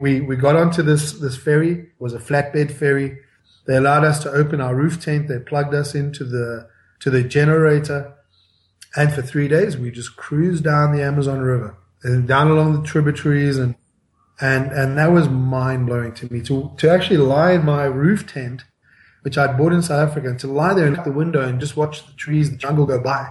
We we got onto this this ferry. It was a flatbed ferry. They allowed us to open our roof tent. They plugged us into the to the generator, and for three days we just cruised down the Amazon River and down along the tributaries and and and that was mind blowing to me to to actually lie in my roof tent, which I'd bought in South Africa, and to lie there at the window and just watch the trees, the jungle go by,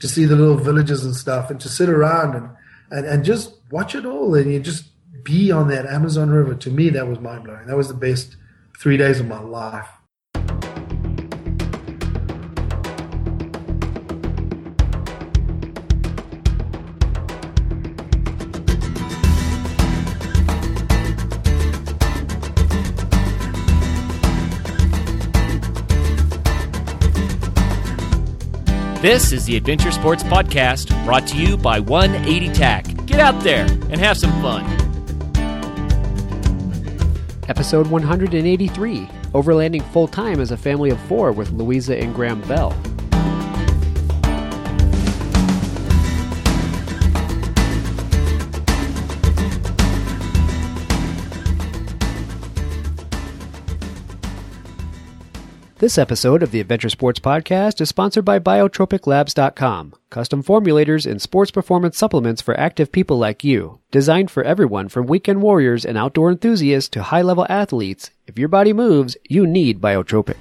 to see the little villages and stuff, and to sit around and and and just watch it all, and you just be on that Amazon River. To me, that was mind blowing. That was the best three days of my life. This is the Adventure Sports Podcast brought to you by 180 TAC. Get out there and have some fun. Episode 183 Overlanding Full Time as a Family of Four with Louisa and Graham Bell. This episode of the Adventure Sports Podcast is sponsored by BiotropicLabs.com, custom formulators and sports performance supplements for active people like you. Designed for everyone from weekend warriors and outdoor enthusiasts to high level athletes, if your body moves, you need Biotropic.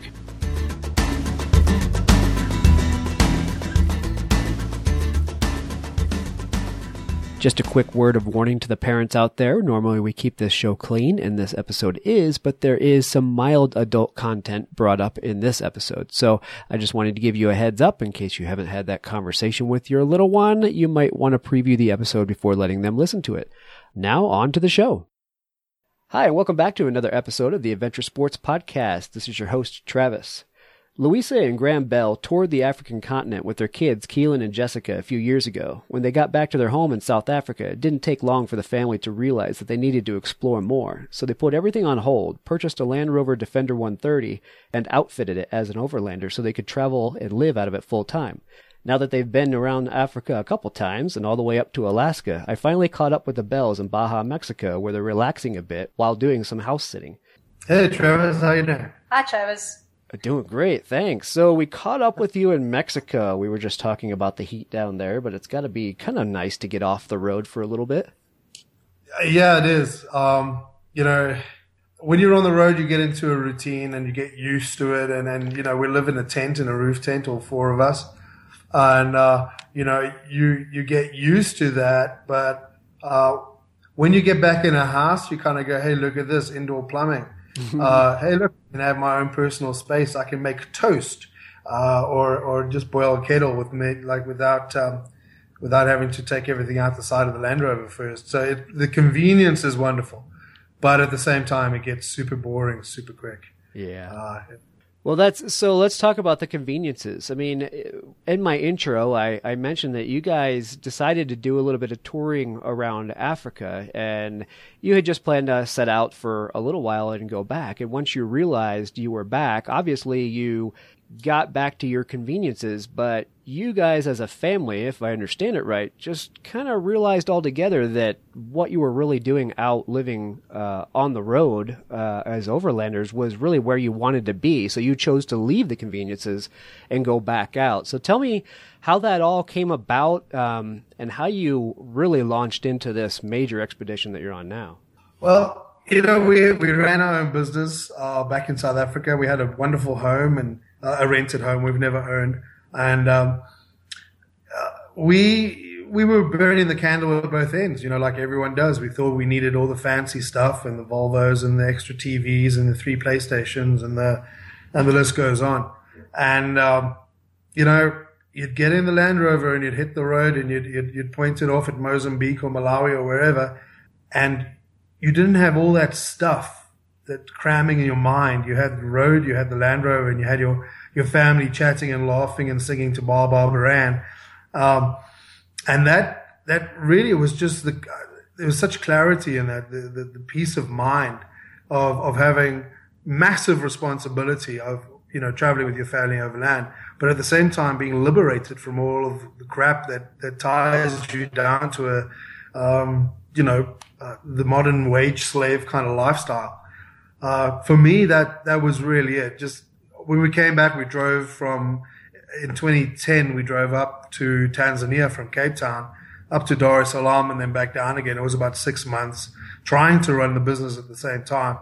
Just a quick word of warning to the parents out there. Normally we keep this show clean, and this episode is, but there is some mild adult content brought up in this episode. So I just wanted to give you a heads up in case you haven't had that conversation with your little one. You might want to preview the episode before letting them listen to it. Now on to the show. Hi, and welcome back to another episode of the Adventure Sports Podcast. This is your host, Travis. Louisa and Graham Bell toured the African continent with their kids, Keelan and Jessica, a few years ago. When they got back to their home in South Africa, it didn't take long for the family to realize that they needed to explore more. So they put everything on hold, purchased a Land Rover Defender 130, and outfitted it as an overlander so they could travel and live out of it full time. Now that they've been around Africa a couple times and all the way up to Alaska, I finally caught up with the Bells in Baja, Mexico, where they're relaxing a bit while doing some house sitting. Hey, Travis, how you doing? Hi, Travis. Doing great, thanks. So we caught up with you in Mexico. We were just talking about the heat down there, but it's got to be kind of nice to get off the road for a little bit. Yeah, it is. Um, you know, when you're on the road, you get into a routine and you get used to it. And then, you know, we live in a tent, in a roof tent, all four of us. And, uh, you know, you, you get used to that. But, uh, when you get back in a house, you kind of go, Hey, look at this indoor plumbing. Uh, hey, look, I can have my own personal space. I can make toast, uh, or or just boil a kettle with me, like without um, without having to take everything out the side of the Land Rover first. So it, the convenience is wonderful, but at the same time, it gets super boring super quick. Yeah. Uh, Well, that's so. Let's talk about the conveniences. I mean, in my intro, I, I mentioned that you guys decided to do a little bit of touring around Africa, and you had just planned to set out for a little while and go back. And once you realized you were back, obviously you got back to your conveniences, but you guys as a family, if I understand it right, just kind of realized altogether that what you were really doing out living uh, on the road uh, as overlanders was really where you wanted to be. So you chose to leave the conveniences and go back out. So tell me how that all came about um, and how you really launched into this major expedition that you're on now. Well, you know, we we ran our own business uh, back in South Africa. We had a wonderful home and uh, a rented home we've never owned, and um, uh, we we were burning the candle at both ends. You know, like everyone does. We thought we needed all the fancy stuff and the Volvos and the extra TVs and the three PlayStations and the and the list goes on. And um, you know, you'd get in the Land Rover and you'd hit the road and you'd, you'd you'd point it off at Mozambique or Malawi or wherever, and you didn't have all that stuff that cramming in your mind. You had the road, you had the Land Rover, and you had your, your family chatting and laughing and singing to Baba Baran. Um, and that, that really was just the, there was such clarity in that, the, the, the peace of mind of, of having massive responsibility of, you know, traveling with your family overland, but at the same time being liberated from all of the crap that, that ties you down to a, um, you know, uh, the modern wage slave kind of lifestyle. Uh, for me, that that was really it. Just when we came back, we drove from in 2010. We drove up to Tanzania from Cape Town up to Dar es Salaam and then back down again. It was about six months trying to run the business at the same time.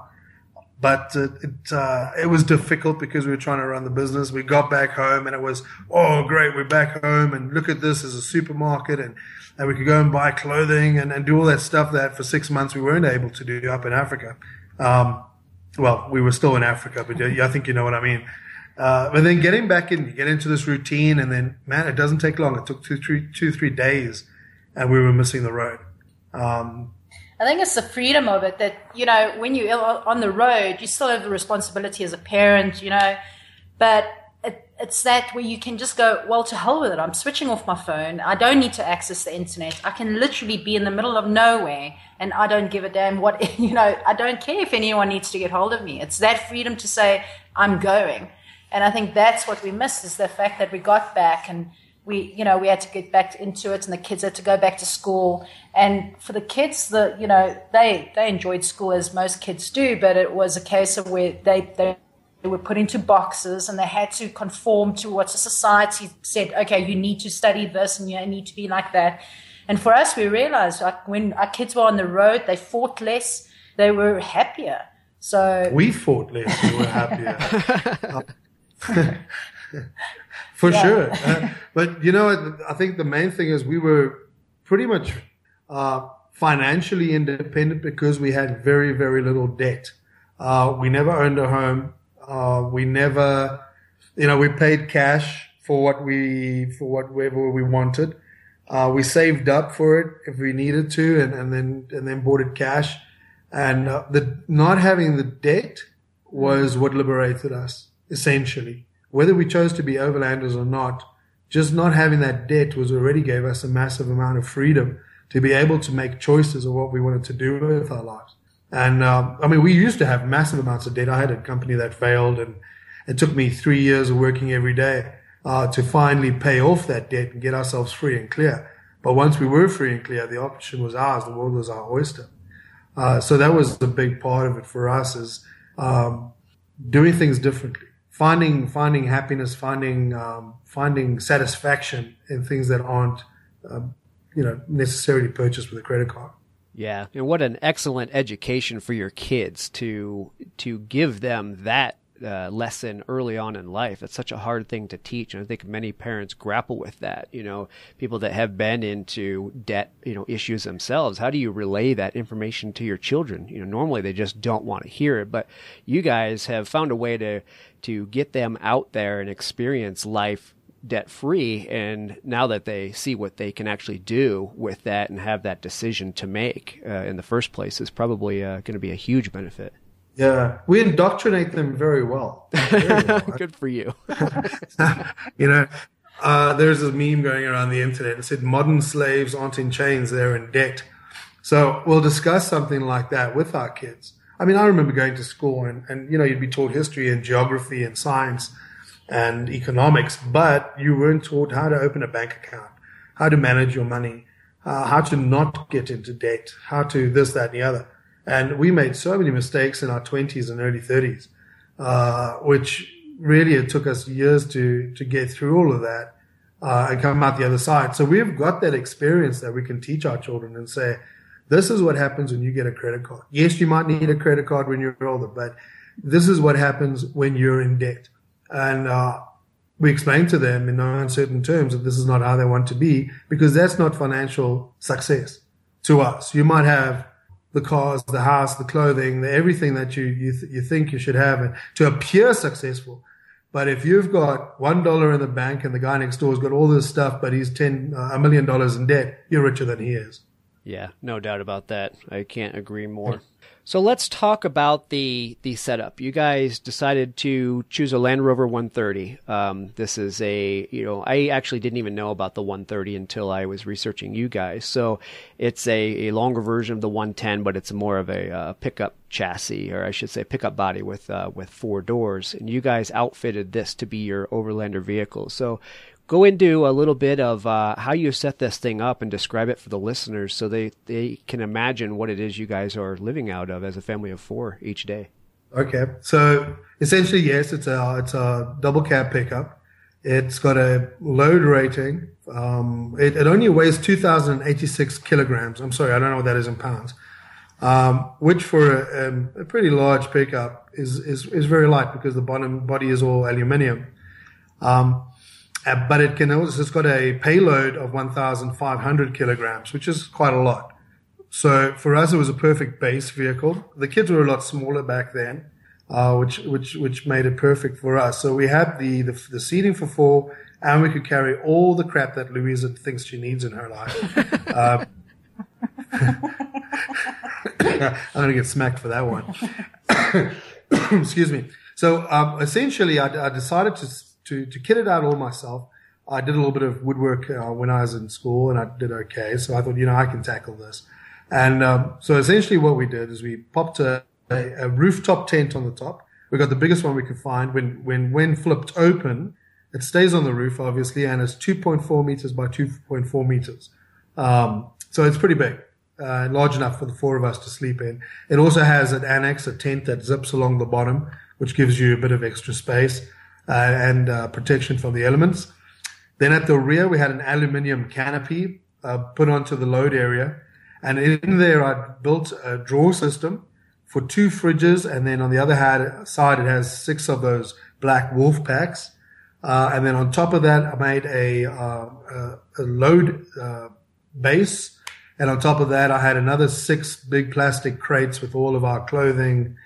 But it it, uh, it was difficult because we were trying to run the business. We got back home and it was oh great, we're back home and look at this as a supermarket and and we could go and buy clothing and, and do all that stuff that for six months we weren't able to do up in Africa. Um, well, we were still in Africa, but I think you know what I mean. Uh, but then getting back in, you get into this routine, and then man, it doesn't take long. It took two, three, two, three days, and we were missing the road. Um, I think it's the freedom of it that you know when you're on the road, you still have the responsibility as a parent, you know, but it's that where you can just go, well, to hell with it. I'm switching off my phone. I don't need to access the internet. I can literally be in the middle of nowhere and I don't give a damn what, you know, I don't care if anyone needs to get hold of me. It's that freedom to say, I'm going. And I think that's what we missed is the fact that we got back and we, you know, we had to get back into it and the kids had to go back to school. And for the kids, the, you know, they, they enjoyed school as most kids do, but it was a case of where they, they, they were put into boxes and they had to conform to what society said, okay, you need to study this and you need to be like that. And for us, we realized like when our kids were on the road, they fought less, they were happier. So we fought less, we were happier. For yeah. sure. Uh, but you know, I think the main thing is we were pretty much uh, financially independent because we had very, very little debt. Uh, we never owned a home. Uh, we never, you know, we paid cash for what we, for whatever we wanted. Uh, we saved up for it if we needed to and, and then, and then bought it cash. And uh, the, not having the debt was what liberated us, essentially. Whether we chose to be overlanders or not, just not having that debt was already gave us a massive amount of freedom to be able to make choices of what we wanted to do with our lives. And um, I mean, we used to have massive amounts of debt. I had a company that failed, and it took me three years of working every day uh, to finally pay off that debt and get ourselves free and clear. But once we were free and clear, the option was ours. The world was our oyster. Uh, so that was a big part of it for us is um, doing things differently, finding finding happiness, finding um, finding satisfaction in things that aren't, uh, you know, necessarily purchased with a credit card. Yeah, and what an excellent education for your kids to to give them that uh, lesson early on in life. It's such a hard thing to teach, and I think many parents grapple with that. You know, people that have been into debt, you know, issues themselves. How do you relay that information to your children? You know, normally they just don't want to hear it, but you guys have found a way to to get them out there and experience life debt free. And now that they see what they can actually do with that and have that decision to make uh, in the first place is probably uh, going to be a huge benefit. Yeah, we indoctrinate them very well. Very well. Good for you. you know, uh, there's this meme going around the internet that said modern slaves aren't in chains, they're in debt. So we'll discuss something like that with our kids. I mean, I remember going to school and, and you know, you'd be taught history and geography and science and economics, but you weren't taught how to open a bank account, how to manage your money, uh, how to not get into debt, how to this, that, and the other. And we made so many mistakes in our 20s and early 30s, uh, which really it took us years to, to get through all of that uh, and come out the other side. So we've got that experience that we can teach our children and say, this is what happens when you get a credit card. Yes, you might need a credit card when you're older, but this is what happens when you're in debt. And uh, we explain to them in no uncertain terms that this is not how they want to be because that's not financial success to us. You might have the cars, the house, the clothing, the everything that you you, th- you think you should have to appear successful. But if you've got one dollar in the bank and the guy next door's got all this stuff, but he's ten uh, a million dollars in debt, you're richer than he is. Yeah, no doubt about that. I can't agree more. So let's talk about the the setup. You guys decided to choose a Land Rover 130. Um, this is a you know I actually didn't even know about the 130 until I was researching you guys. So it's a, a longer version of the 110, but it's more of a uh, pickup chassis, or I should say pickup body with uh, with four doors. And you guys outfitted this to be your Overlander vehicle. So go into a little bit of uh, how you set this thing up and describe it for the listeners so they, they can imagine what it is you guys are living out of as a family of four each day. Okay. So essentially, yes, it's a, it's a double cab pickup. It's got a load rating. Um, it, it, only weighs 2,086 kilograms. I'm sorry, I don't know what that is in pounds. Um, which for a, um, a, pretty large pickup is, is, is very light because the bottom body is all aluminium. Um, uh, but it can also, it's got a payload of 1,500 kilograms, which is quite a lot. So for us, it was a perfect base vehicle. The kids were a lot smaller back then, uh, which, which, which made it perfect for us. So we had the, the, the seating for four and we could carry all the crap that Louisa thinks she needs in her life. uh, I'm going to get smacked for that one. Excuse me. So um, essentially, I, I, decided to, to, to kit it out all myself. I did a little bit of woodwork uh, when I was in school, and I did okay. So I thought, you know, I can tackle this. And um, so essentially, what we did is we popped a, a, a, rooftop tent on the top. We got the biggest one we could find. When when when flipped open, it stays on the roof, obviously, and it's 2.4 meters by 2.4 meters. Um, so it's pretty big uh, large enough for the four of us to sleep in. It also has an annex, a tent that zips along the bottom, which gives you a bit of extra space and uh, protection from the elements. Then at the rear, we had an aluminium canopy uh, put onto the load area. And in there, I built a drawer system for two fridges. And then on the other side, it has six of those black wolf packs. Uh, and then on top of that, I made a, uh, a load base and on top of that, I had another six big plastic crates with all of our clothing,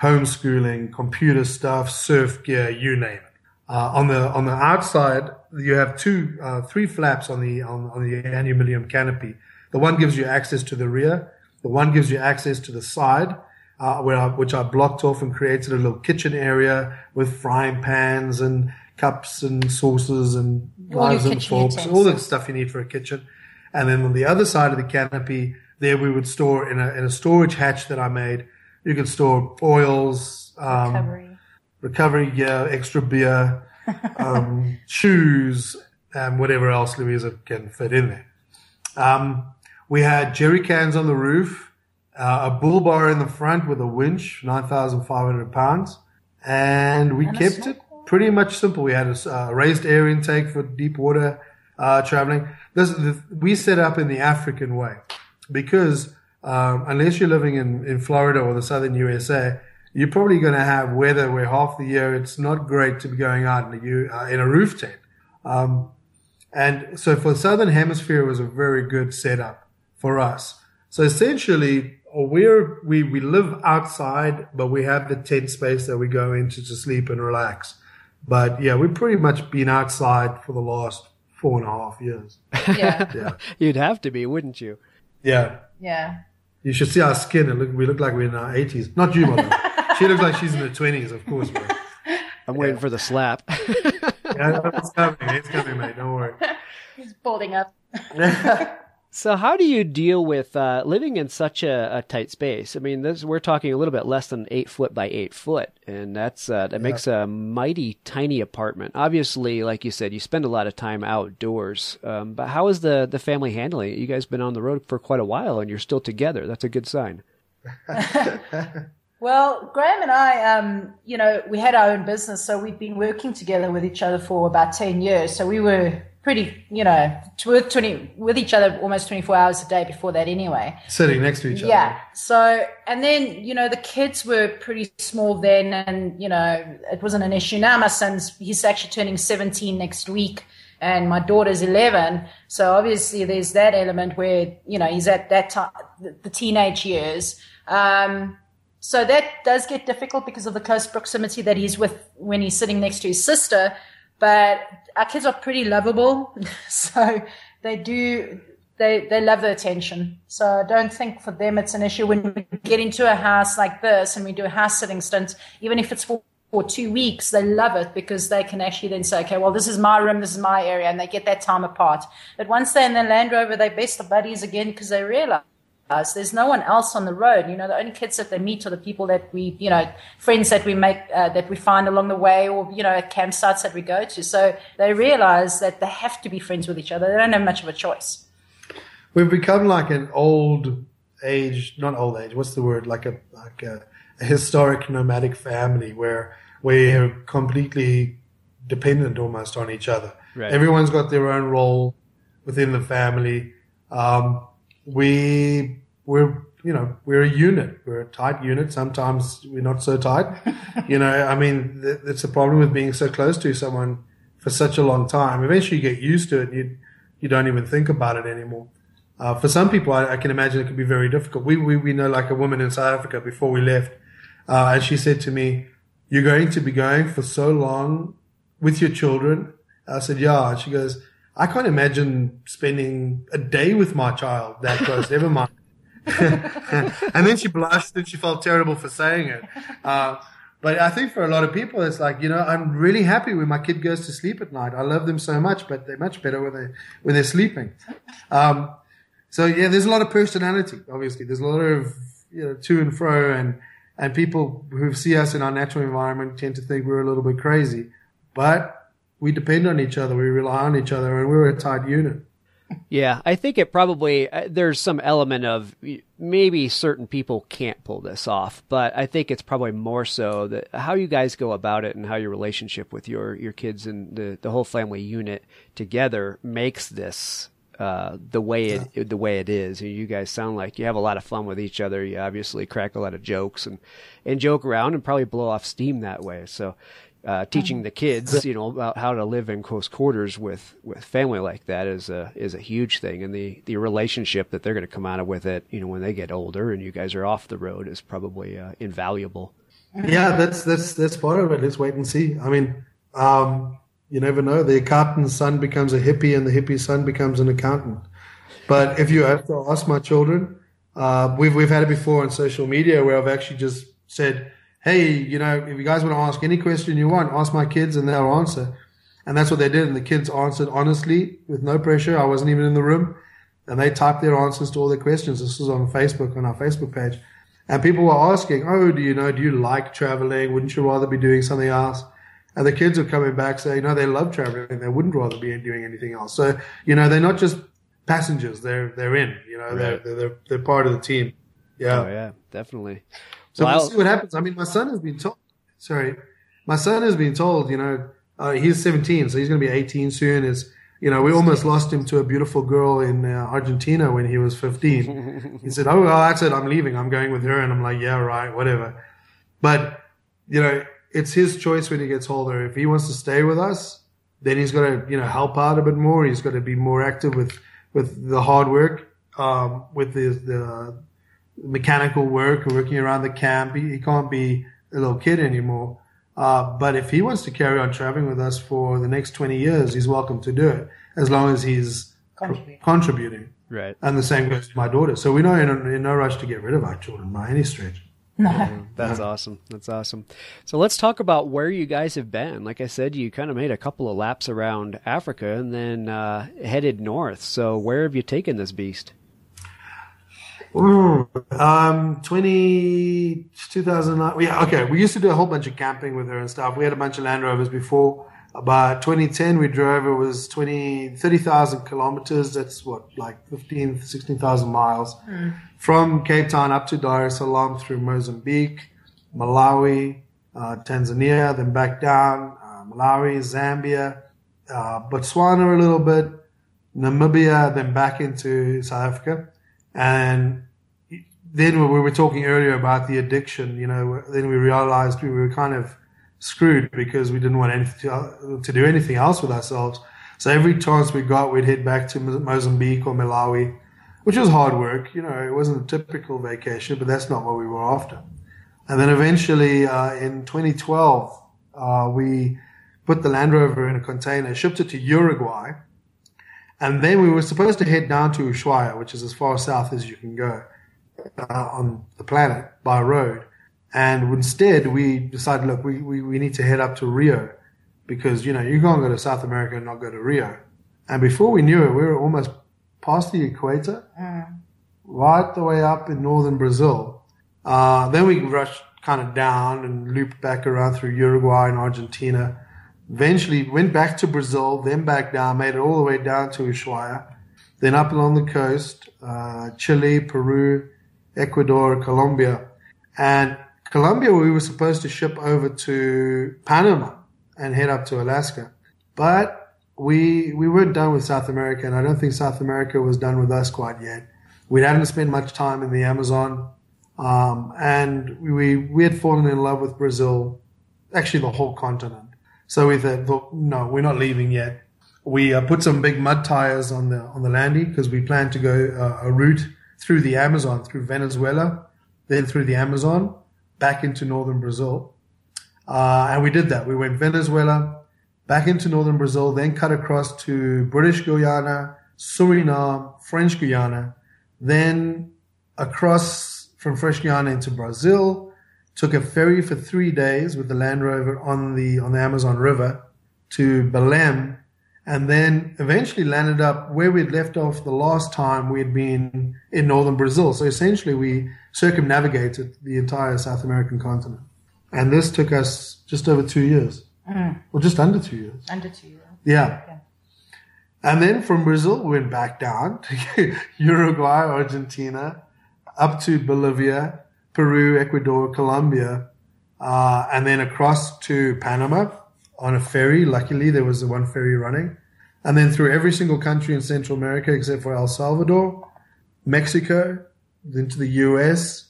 homeschooling, computer stuff, surf gear, you name it. Uh, on the on the outside, you have two, uh, three flaps on the on, on the aluminium canopy. The one gives you access to the rear. The one gives you access to the side, uh, where I, which I blocked off and created a little kitchen area with frying pans and cups and saucers and knives and forks, all the stuff you need for a kitchen. And then on the other side of the canopy, there we would store in a, in a storage hatch that I made. You could store oils, um, recovery, gear, extra beer, um, shoes, and whatever else Louisa can fit in there. Um, we had jerry cans on the roof, uh, a bull bar in the front with a winch, 9,500 pounds. And we and kept it pretty much simple. We had a, a raised air intake for deep water uh, traveling. This, this, we set up in the African way because um, unless you're living in, in Florida or the southern USA, you're probably going to have weather where half the year it's not great to be going out in a, uh, in a roof tent. Um, and so for the southern hemisphere, it was a very good setup for us. So essentially, we're, we, we live outside, but we have the tent space that we go into to sleep and relax. But yeah, we've pretty much been outside for the last four and a half years. Yeah. yeah. You'd have to be, wouldn't you? Yeah. Yeah. You should see our skin. It look, we look like we're in our 80s. Not you, mother. she looks like she's in her 20s, of course, bro. I'm waiting for the slap. yeah, it's coming. It's coming, mate. Don't worry. He's balding up. So, how do you deal with uh, living in such a, a, tight space? I mean, this, we're talking a little bit less than eight foot by eight foot, and that's uh, that yeah. makes a mighty tiny apartment. Obviously, like you said, you spend a lot of time outdoors. Um, but how is the the family handling it? You guys been on the road for quite a while, and you're still together. That's a good sign. Well, Graham and I, um, you know, we had our own business, so we've been working together with each other for about ten years. So we were pretty, you know, with 20, with each other almost 24 hours a day before that anyway. Sitting next to each other. Yeah. So, and then, you know, the kids were pretty small then and, you know, it wasn't an issue. Now my son's, he's actually turning 17 next week and my daughter's 11. So obviously there's that element where, you know, he's at that time, the teenage years. Um, so that does get difficult because of the close proximity that he's with when he's sitting next to his sister. But our kids are pretty lovable, so they do they they love the attention. So I don't think for them it's an issue when we get into a house like this and we do a house sitting stint, even if it's for for two weeks, they love it because they can actually then say, okay, well, this is my room, this is my area, and they get that time apart. But once they're in the Land Rover, they're best of buddies again because they realize there's no one else on the road. You know, the only kids that they meet are the people that we, you know, friends that we make, uh, that we find along the way or, you know, at campsites that we go to. So they realize that they have to be friends with each other. They don't have much of a choice. We've become like an old age, not old age, what's the word? Like a, like a, a historic nomadic family where we're completely dependent almost on each other. Right. Everyone's got their own role within the family. Um, we, we're, you know, we're a unit. We're a tight unit. Sometimes we're not so tight. you know, I mean, th- that's the problem with being so close to someone for such a long time. Eventually you get used to it and you, you don't even think about it anymore. Uh, for some people, I, I, can imagine it could be very difficult. We, we, we know like a woman in South Africa before we left, uh, and she said to me, you're going to be going for so long with your children. I said, yeah. And she goes, I can't imagine spending a day with my child that close. Never mind. and then she blushed and she felt terrible for saying it. Uh, but I think for a lot of people, it's like, you know, I'm really happy when my kid goes to sleep at night. I love them so much, but they're much better when they when they're sleeping. Um, so yeah, there's a lot of personality. Obviously, there's a lot of you know to and fro, and and people who see us in our natural environment tend to think we're a little bit crazy, but we depend on each other. We rely on each other, and we're a tight unit. Yeah, I think it probably uh, there's some element of maybe certain people can't pull this off, but I think it's probably more so that how you guys go about it and how your relationship with your your kids and the the whole family unit together makes this uh, the way it yeah. the way it is. You guys sound like you have a lot of fun with each other. You obviously crack a lot of jokes and and joke around and probably blow off steam that way. So uh, teaching the kids, you know, about how to live in close quarters with, with family like that is a is a huge thing, and the, the relationship that they're going to come out of with it, you know, when they get older and you guys are off the road is probably uh, invaluable. Yeah, that's that's that's part of it. Let's wait and see. I mean, um, you never know. The accountant's son becomes a hippie, and the hippie's son becomes an accountant. But if you have to ask my children, uh, we've we've had it before on social media where I've actually just said hey, you know, if you guys want to ask any question you want, ask my kids and they'll answer. And that's what they did. And the kids answered honestly with no pressure. I wasn't even in the room. And they typed their answers to all their questions. This was on Facebook, on our Facebook page. And people were asking, oh, do you know, do you like traveling? Wouldn't you rather be doing something else? And the kids are coming back saying, no, they love traveling. They wouldn't rather be doing anything else. So, you know, they're not just passengers. They're, they're in, you know, right. they're, they're, they're part of the team. Yeah. Oh, yeah, definitely. So well, we'll see what happens. I mean, my son has been told. Sorry, my son has been told. You know, uh, he's 17, so he's going to be 18 soon. Is you know, we almost lost him to a beautiful girl in uh, Argentina when he was 15. he said, "Oh, well, that's it. I'm leaving. I'm going with her." And I'm like, "Yeah, right, whatever." But you know, it's his choice when he gets older. If he wants to stay with us, then he's got to you know help out a bit more. He's got to be more active with with the hard work, um, with the the mechanical work or working around the camp. He, he can't be a little kid anymore. Uh, but if he wants to carry on traveling with us for the next 20 years, he's welcome to do it as long as he's contributing. contributing. Right. And the same goes to my daughter. So we're not in, a, in no rush to get rid of our children by any stretch. No. That's awesome. That's awesome. So let's talk about where you guys have been. Like I said, you kind of made a couple of laps around Africa and then uh, headed north. So where have you taken this beast? Ooh, um, 20, 2009. Yeah, okay. We used to do a whole bunch of camping with her and stuff. We had a bunch of Land Rovers before. About 2010, we drove, it was 20, 30,000 kilometers. That's what, like 15, 16,000 miles mm. from Cape Town up to Dar es Salaam through Mozambique, Malawi, uh, Tanzania, then back down, uh, Malawi, Zambia, uh, Botswana a little bit, Namibia, then back into South Africa. And then we were talking earlier about the addiction, you know, then we realized we were kind of screwed because we didn't want anything to, do anything else with ourselves. So every chance we got, we'd head back to Mozambique or Malawi, which was hard work. You know, it wasn't a typical vacation, but that's not what we were after. And then eventually, uh, in 2012, uh, we put the Land Rover in a container, shipped it to Uruguay, and then we were supposed to head down to Ushuaia, which is as far south as you can go uh, on the planet by road. And instead, we decided, look, we, we, we need to head up to Rio because, you know, you can't go to South America and not go to Rio. And before we knew it, we were almost past the equator. Mm. right the way up in northern Brazil. Uh, then we rushed kind of down and looped back around through Uruguay and Argentina. Eventually went back to Brazil, then back down, made it all the way down to Ushuaia, then up along the coast, uh, Chile, Peru, Ecuador, Colombia. And Colombia, we were supposed to ship over to Panama and head up to Alaska. But we, we weren't done with South America, and I don't think South America was done with us quite yet. We hadn't spent much time in the Amazon. Um, and we, we had fallen in love with Brazil, actually the whole continent. So we thought, no, we're not leaving yet. We uh, put some big mud tires on the, on the landy because we planned to go uh, a route through the Amazon, through Venezuela, then through the Amazon, back into northern Brazil. Uh, and we did that. We went Venezuela, back into northern Brazil, then cut across to British Guyana, Suriname, French Guyana, then across from French Guyana into Brazil, took a ferry for three days with the Land Rover on the on the Amazon River to Belém, and then eventually landed up where we'd left off the last time we had been in northern Brazil. So essentially, we circumnavigated the entire South American continent, and this took us just over two years, mm. or just under two years. Under two years. Yeah. Okay. And then from Brazil, we went back down to Uruguay, Argentina, up to Bolivia, Peru, Ecuador, Colombia, uh, and then across to Panama on a ferry. Luckily, there was the one ferry running. And then through every single country in Central America except for El Salvador, Mexico, into the US,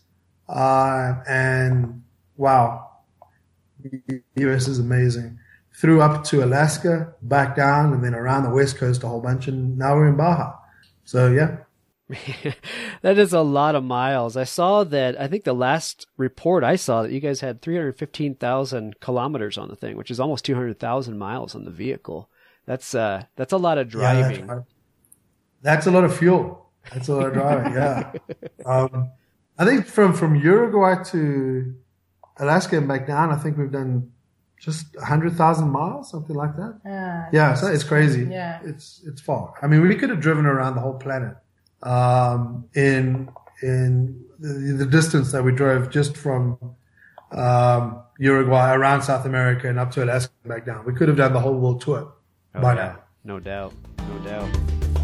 uh, and wow, the US is amazing. Through up to Alaska, back down, and then around the West Coast a whole bunch, and now we're in Baja. So yeah, that is a lot of miles. I saw that. I think the last report I saw that you guys had 315,000 kilometers on the thing, which is almost 200,000 miles on the vehicle. That's uh, that's a lot of driving. Yeah, that's, that's, a lot of fuel. That's a lot of driving. yeah. Um, I think from from Uruguay to Alaska and back down, I think we've done just hundred thousand miles, something like that. Yeah, yeah, so it's crazy. Yeah, it's it's far. I mean, we could have driven around the whole planet um, in in the, the, distance that we drove just from um, Uruguay around South America and up to Alaska and back down. We could have done the whole world tour oh, by yeah. now. No doubt. No doubt.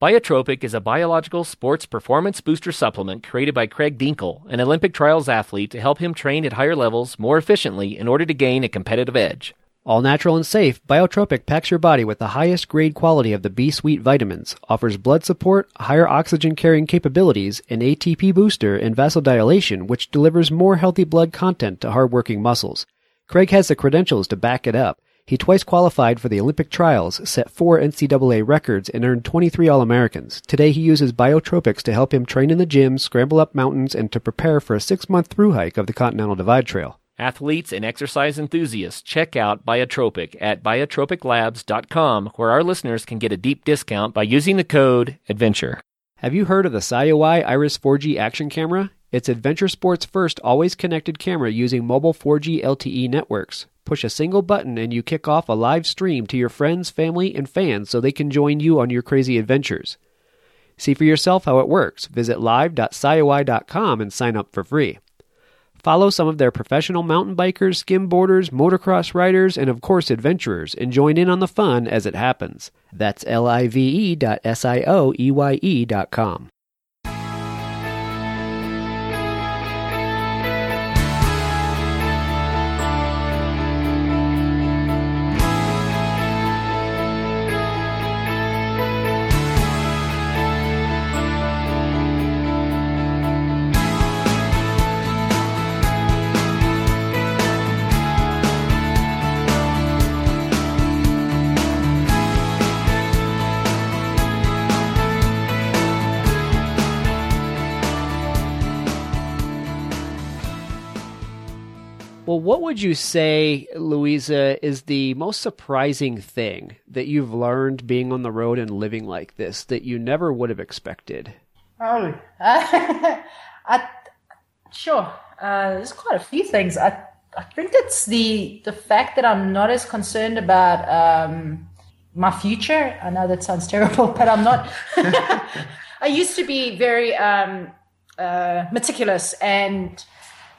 Biotropic is a biological sports performance booster supplement created by Craig Dinkel, an Olympic trials athlete, to help him train at higher levels more efficiently in order to gain a competitive edge. All natural and safe, Biotropic packs your body with the highest grade quality of the B Suite vitamins, offers blood support, higher oxygen carrying capabilities, an ATP booster, and vasodilation, which delivers more healthy blood content to hardworking muscles. Craig has the credentials to back it up. He twice qualified for the Olympic trials, set four NCAA records, and earned 23 All Americans. Today he uses biotropics to help him train in the gym, scramble up mountains, and to prepare for a six month through hike of the Continental Divide Trail. Athletes and exercise enthusiasts, check out Biotropic at biotropiclabs.com, where our listeners can get a deep discount by using the code ADVENTURE. Have you heard of the Sioeye Iris 4G action camera? It's Adventure Sports' first always connected camera using mobile 4G LTE networks. Push a single button and you kick off a live stream to your friends, family, and fans so they can join you on your crazy adventures. See for yourself how it works. Visit live.sioeye.com and sign up for free. Follow some of their professional mountain bikers, skimboarders, motocross riders, and of course adventurers, and join in on the fun as it happens. That's L-I-V-E dot S-I-O-E-Y-E dot com. Well, what would you say, Louisa, is the most surprising thing that you've learned being on the road and living like this that you never would have expected? Oh, I, sure. uh, there's quite a few things. I I think it's the the fact that I'm not as concerned about um, my future. I know that sounds terrible, but I'm not. I used to be very um, uh, meticulous and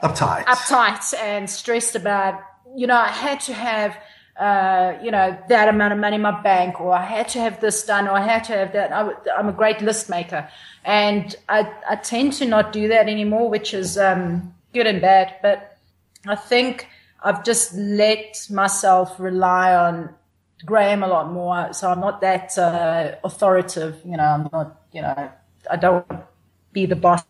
Uptight. uptight and stressed about. You know, I had to have. Uh, you know that amount of money in my bank, or I had to have this done, or I had to have that. I, I'm a great list maker, and I, I tend to not do that anymore, which is um, good and bad. But I think I've just let myself rely on Graham a lot more. So I'm not that uh, authoritative. You know, I'm not. You know, I don't be the boss.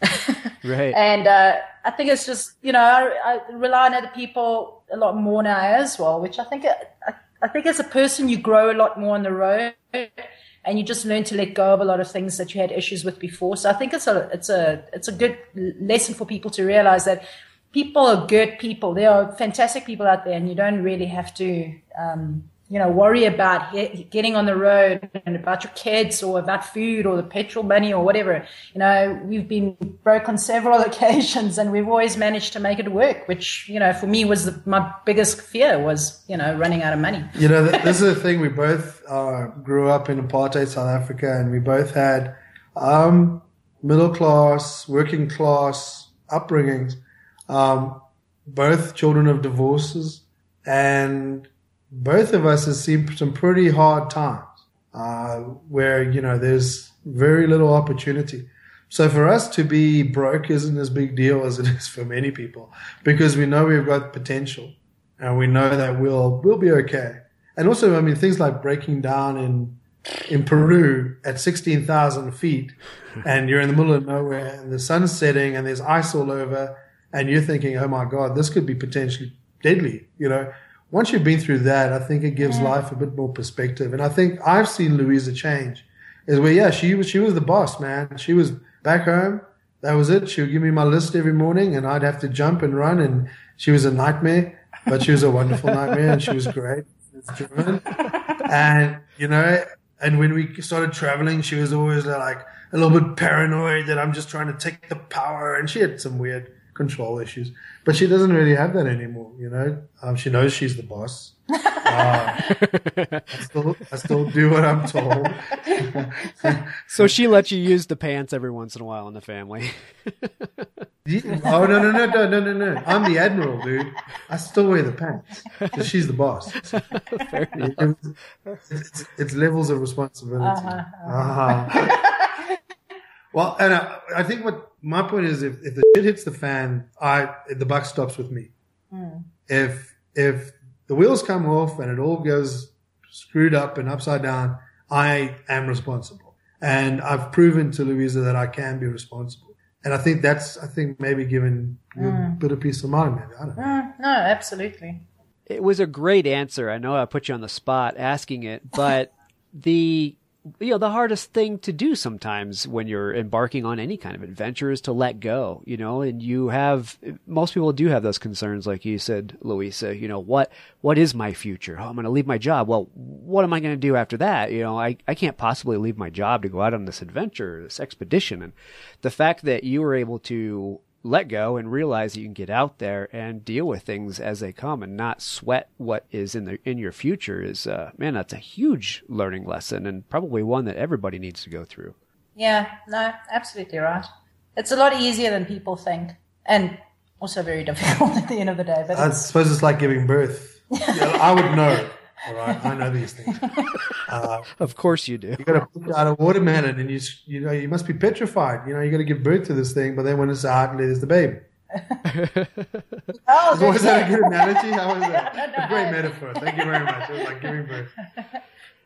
Right. And uh, I think it's just you know I, I rely on other people a lot more now as well, which I think I, I think as a person you grow a lot more on the road, and you just learn to let go of a lot of things that you had issues with before. So I think it's a it's a it's a good lesson for people to realize that people are good people. There are fantastic people out there, and you don't really have to. Um, you know, worry about getting on the road and about your kids or about food or the petrol money or whatever. You know, we've been broke on several occasions and we've always managed to make it work, which, you know, for me was the, my biggest fear was, you know, running out of money. You know, this is the thing. We both uh, grew up in apartheid South Africa, and we both had um, middle class, working class upbringings. Um, both children of divorces, and both of us have seen some pretty hard times uh, where you know there's very little opportunity. So for us to be broke isn't as big a deal as it is for many people because we know we've got potential and we know that we'll we'll be okay. And also, I mean, things like breaking down in in Peru at sixteen thousand feet, and you're in the middle of nowhere, and the sun's setting, and there's ice all over, and you're thinking, "Oh my God, this could be potentially deadly." You know, once you've been through that, I think it gives life a bit more perspective. And I think I've seen Louisa change. Is where yeah, she was she was the boss, man. She was back home. That was it. She would give me my list every morning, and I'd have to jump and run. And she was a nightmare, but she was a wonderful nightmare, and she was great. Driven, and you know. And when we started traveling, she was always like a little bit paranoid that I'm just trying to take the power. And she had some weird control issues, but she doesn't really have that anymore. You know, um, she knows she's the boss. Uh, I still, I still do what I'm told. So she lets you use the pants every once in a while in the family. Yeah. Oh no no no no no no no! I'm the admiral, dude. I still wear the pants because she's the boss. It's, it's levels of responsibility. Uh-huh. Well, and I, I think what my point is, if, if the shit hits the fan, I the buck stops with me. If if the wheels come off and it all goes screwed up and upside down, I am responsible, and I've proven to Louisa that I can be responsible. And I think that's, I think maybe giving you a bit of peace of mind, maybe. I don't know. Mm, no, absolutely. It was a great answer. I know I put you on the spot asking it, but the you know the hardest thing to do sometimes when you're embarking on any kind of adventure is to let go you know and you have most people do have those concerns like you said louisa you know what what is my future? Oh i'm going to leave my job. Well what am i going to do after that? You know I, I can't possibly leave my job to go out on this adventure this expedition. And the fact that you were able to let go and realize that you can get out there and deal with things as they come and not sweat what is in the in your future is uh, man that's a huge learning lesson and probably one that everybody needs to go through Yeah, no, absolutely right. It's a lot easier than people think, and also very difficult at the end of the day. But I suppose it's like giving birth. Yeah, I would know. All right, I know these things. Uh, of course you do you got to put out a watermelon, and you you know you must be petrified. You know you got to give birth to this thing, but then when it's out, there's the baby. oh, Was that a good analogy? How was that? No, no, a great I- metaphor. Thank you very much. It was like giving birth.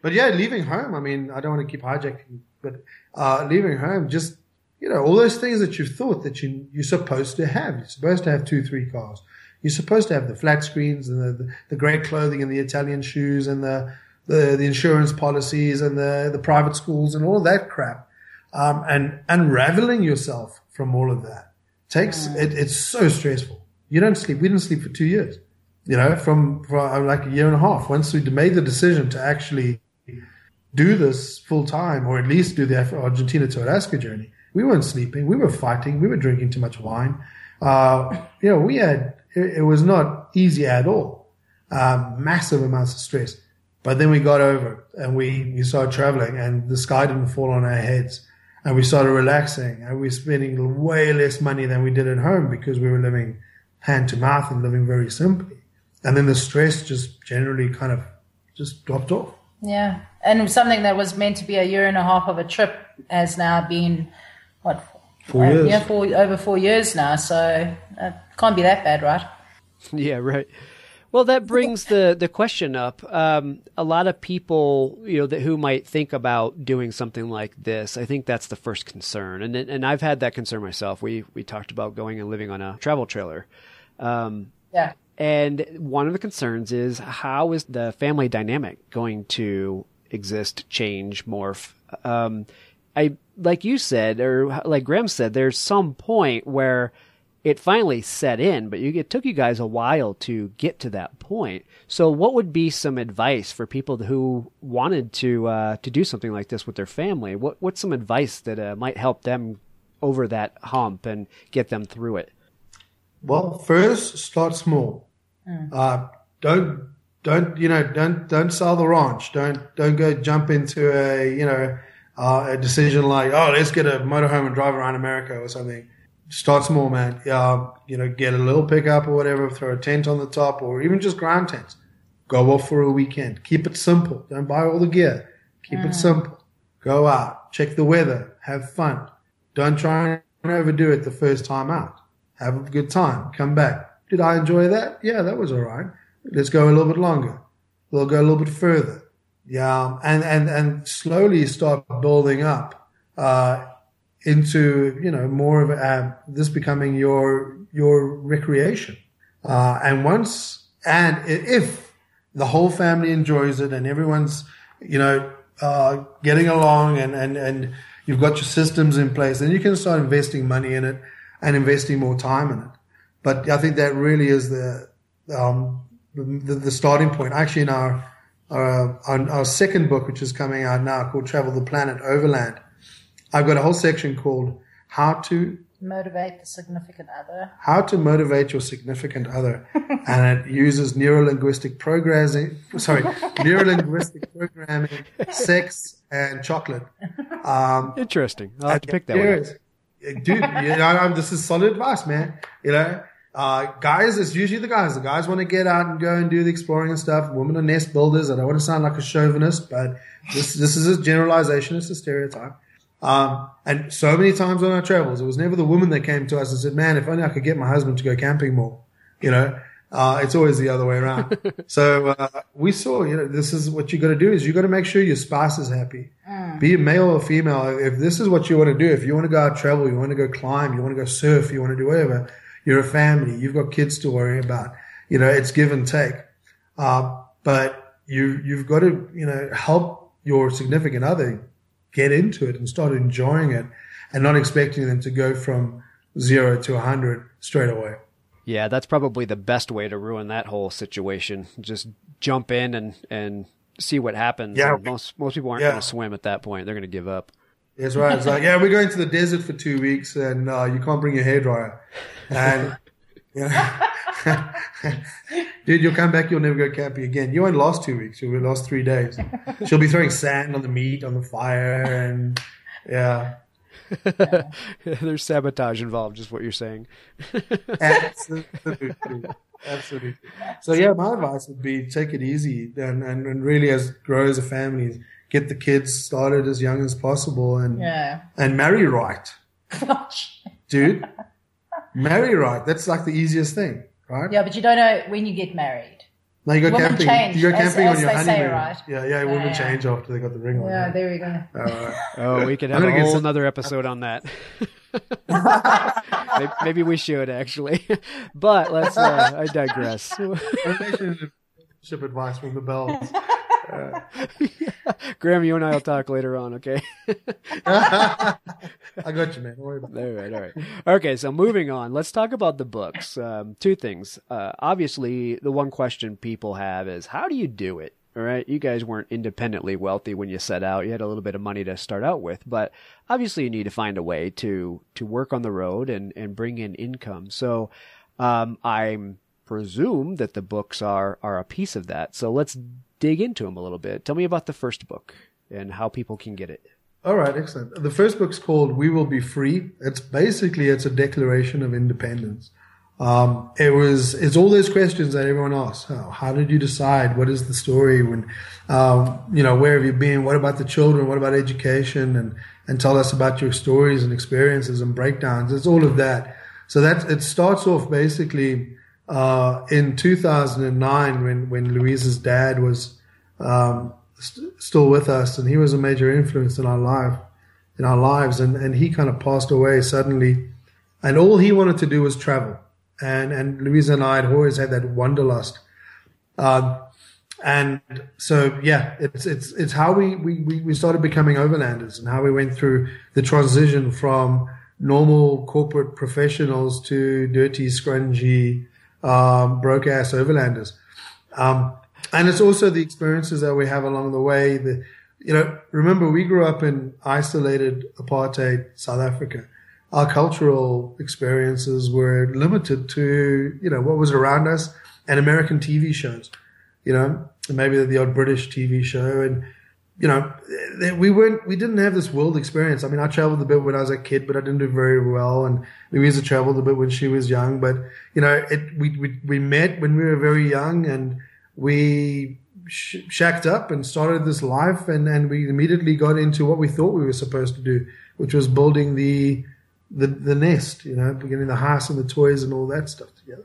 But yeah, leaving home. I mean, I don't want to keep hijacking, but uh, leaving home, just you know, all those things that you've thought that you you're supposed to have. You're supposed to have two, three cars. You're supposed to have the flat screens and the, the, the great clothing and the Italian shoes and the, the the insurance policies and the the private schools and all that crap. Um, and unraveling yourself from all of that takes it, it's so stressful. You don't sleep. We didn't sleep for two years. You know, from, from like a year and a half. Once we made the decision to actually do this full time, or at least do the Argentina to Alaska journey, we weren't sleeping. We were fighting. We were drinking too much wine. uh, you know, we had, it, it was not easy at all. Uh, massive amounts of stress. But then we got over it and we, we started traveling and the sky didn't fall on our heads and we started relaxing and we were spending way less money than we did at home because we were living hand to mouth and living very simply. And then the stress just generally kind of just dropped off. Yeah. And something that was meant to be a year and a half of a trip has now been, what? Four uh, years. Yeah, four, over four years now. So it can't be that bad, right? Yeah, right. Well, that brings the the question up. Um, a lot of people, you know, that who might think about doing something like this. I think that's the first concern, and and I've had that concern myself. We we talked about going and living on a travel trailer. Um, Yeah. and one of the concerns is how is the family dynamic going to exist, change, morph? Um, I like you said, or like Graeme said, there's some point where it finally set in, but you, it took you guys a while to get to that point. So, what would be some advice for people who wanted to uh, to do something like this with their family? What what's some advice that uh, might help them over that hump and get them through it? Well, first start small. Uh, don't don't you know don't don't sell the ranch. Don't don't go jump into a you know uh, a decision like oh let's get a motorhome and drive around America or something. Start small, man. Yeah, you know get a little pickup or whatever. Throw a tent on the top or even just ground tents. Go off for a weekend. Keep it simple. Don't buy all the gear. Keep it simple. Go out. Check the weather. Have fun. Don't try and overdo it the first time out have a good time, come back. Did I enjoy that? Yeah, that was all right. Let's go a little bit longer. We'll go a little bit further. Yeah, and and and slowly start building up uh, into you know more of a, uh, this becoming your your recreation. Uh, and once and if the whole family enjoys it and everyone's you know uh, getting along and and and you've got your systems in place, then you can start investing money in it and investing more time in it. But I think that really is the um, the, the starting point. Actually, in our, our our our second book, which is coming out now, called "Travel the Planet Overland," I've got a whole section called "How to Motivate the significant other. how to motivate your significant other," and it uses neuro linguistic programming. Sorry, neuro linguistic programming, sex, and chocolate. Um, Interesting. I'll have to pick that one. Yes. Dude, you know, I'm- this is solid advice, man. You know, uh, guys, it's usually the guys. The guys want to get out and go and do the exploring and stuff. Women are nest builders. I don't want to sound like a chauvinist, but this, this is a generalization. It's a stereotype. Um, and so many times on our travels, it was never the woman that came to us and said, man, if only I could get my husband to go camping more, you know, uh, it's always the other way around. so, uh, we saw, you know, this is what you got to do is you got to make sure your spouse is happy. Be it male or female. If this is what you want to do, if you want to go out travel, you want to go climb, you want to go surf, you want to do whatever, you're a family, you've got kids to worry about. You know, it's give and take. Uh, but you, you've got to, you know, help your significant other get into it and start enjoying it and not expecting them to go from zero to a hundred straight away. Yeah, that's probably the best way to ruin that whole situation. Just jump in and and see what happens. Yeah. And most most people aren't Yeah. going to swim at that point. They're going to give up. That's right. It's like, yeah, we're going to the desert for two weeks and uh, you can't bring your hairdryer. And, you know, dude, you'll come back, you'll never go camping again. You only lost two weeks. You will lost three days. She'll be throwing sand on the meat, on the fire. And yeah, There's sabotage involved, is what you're saying. absolutely. Absolutely. So yeah, my advice would be take it easy and, and, and really as grow as a family, get the kids started as young as possible and, Yeah. and marry right. Oh, dude. Marry right. That's like the easiest thing, right? yeah, but you don't know when you get married. Now you go Women camping. change, you go camping as on your they say, honeymoon. right? Yeah, yeah. Women yeah. change after they got the ring on. Yeah, right? there we go. Alright. Oh, we could have a whole some- another episode on that. maybe, maybe we should actually, but let's. Uh, I digress. Relationship advice from the bells. Graeme, you and I will talk later on. Okay. I got you, man. Don't worry about it. All right, all right. Okay, so moving on, let's talk about the books. Um, two things. Uh, obviously, the one question people have is how do you do it? All right, you guys weren't independently wealthy when you set out. You had a little bit of money to start out with, but obviously you need to find a way to to work on the road and and bring in income. So, um, I'm presume that the books are are a piece of that. So let's dig into them a little bit. Tell me about the first book and how people can get it. All right, excellent. The first book's called "We Will Be Free." It's basically it's a declaration of independence. Um, it was it's all those questions that everyone asks. How, how did you decide? What is the story? When um, you know where have you been? What about the children? What about education? And and tell us about your stories and experiences and breakdowns. It's all of that. So that it starts off basically uh, in 2009 when when Louise's dad was um, st- still with us, and he was a major influence in our life in our lives, and and he kind of passed away suddenly, and all he wanted to do was travel and and Louisa and I had always had that wanderlust. Um, and so yeah, it's it's it's how we, we we started becoming overlanders and how we went through the transition from normal corporate professionals to dirty, scrungy, um, broke ass overlanders. Um, and it's also the experiences that we have along the way. The you know, remember we grew up in isolated apartheid South Africa our cultural experiences were limited to, you know, what was around us and American TV shows, you know, maybe the odd British TV show. And, you know, we weren't, we didn't have this world experience. I mean, I traveled a bit when I was a kid, but I didn't do very well. And Louisa traveled a bit when she was young, but, you know, it, we, we, we met when we were very young and we shacked up and started this life. And, and we immediately got into what we thought we were supposed to do, which was building the, the the nest, you know, getting the house and the toys and all that stuff together.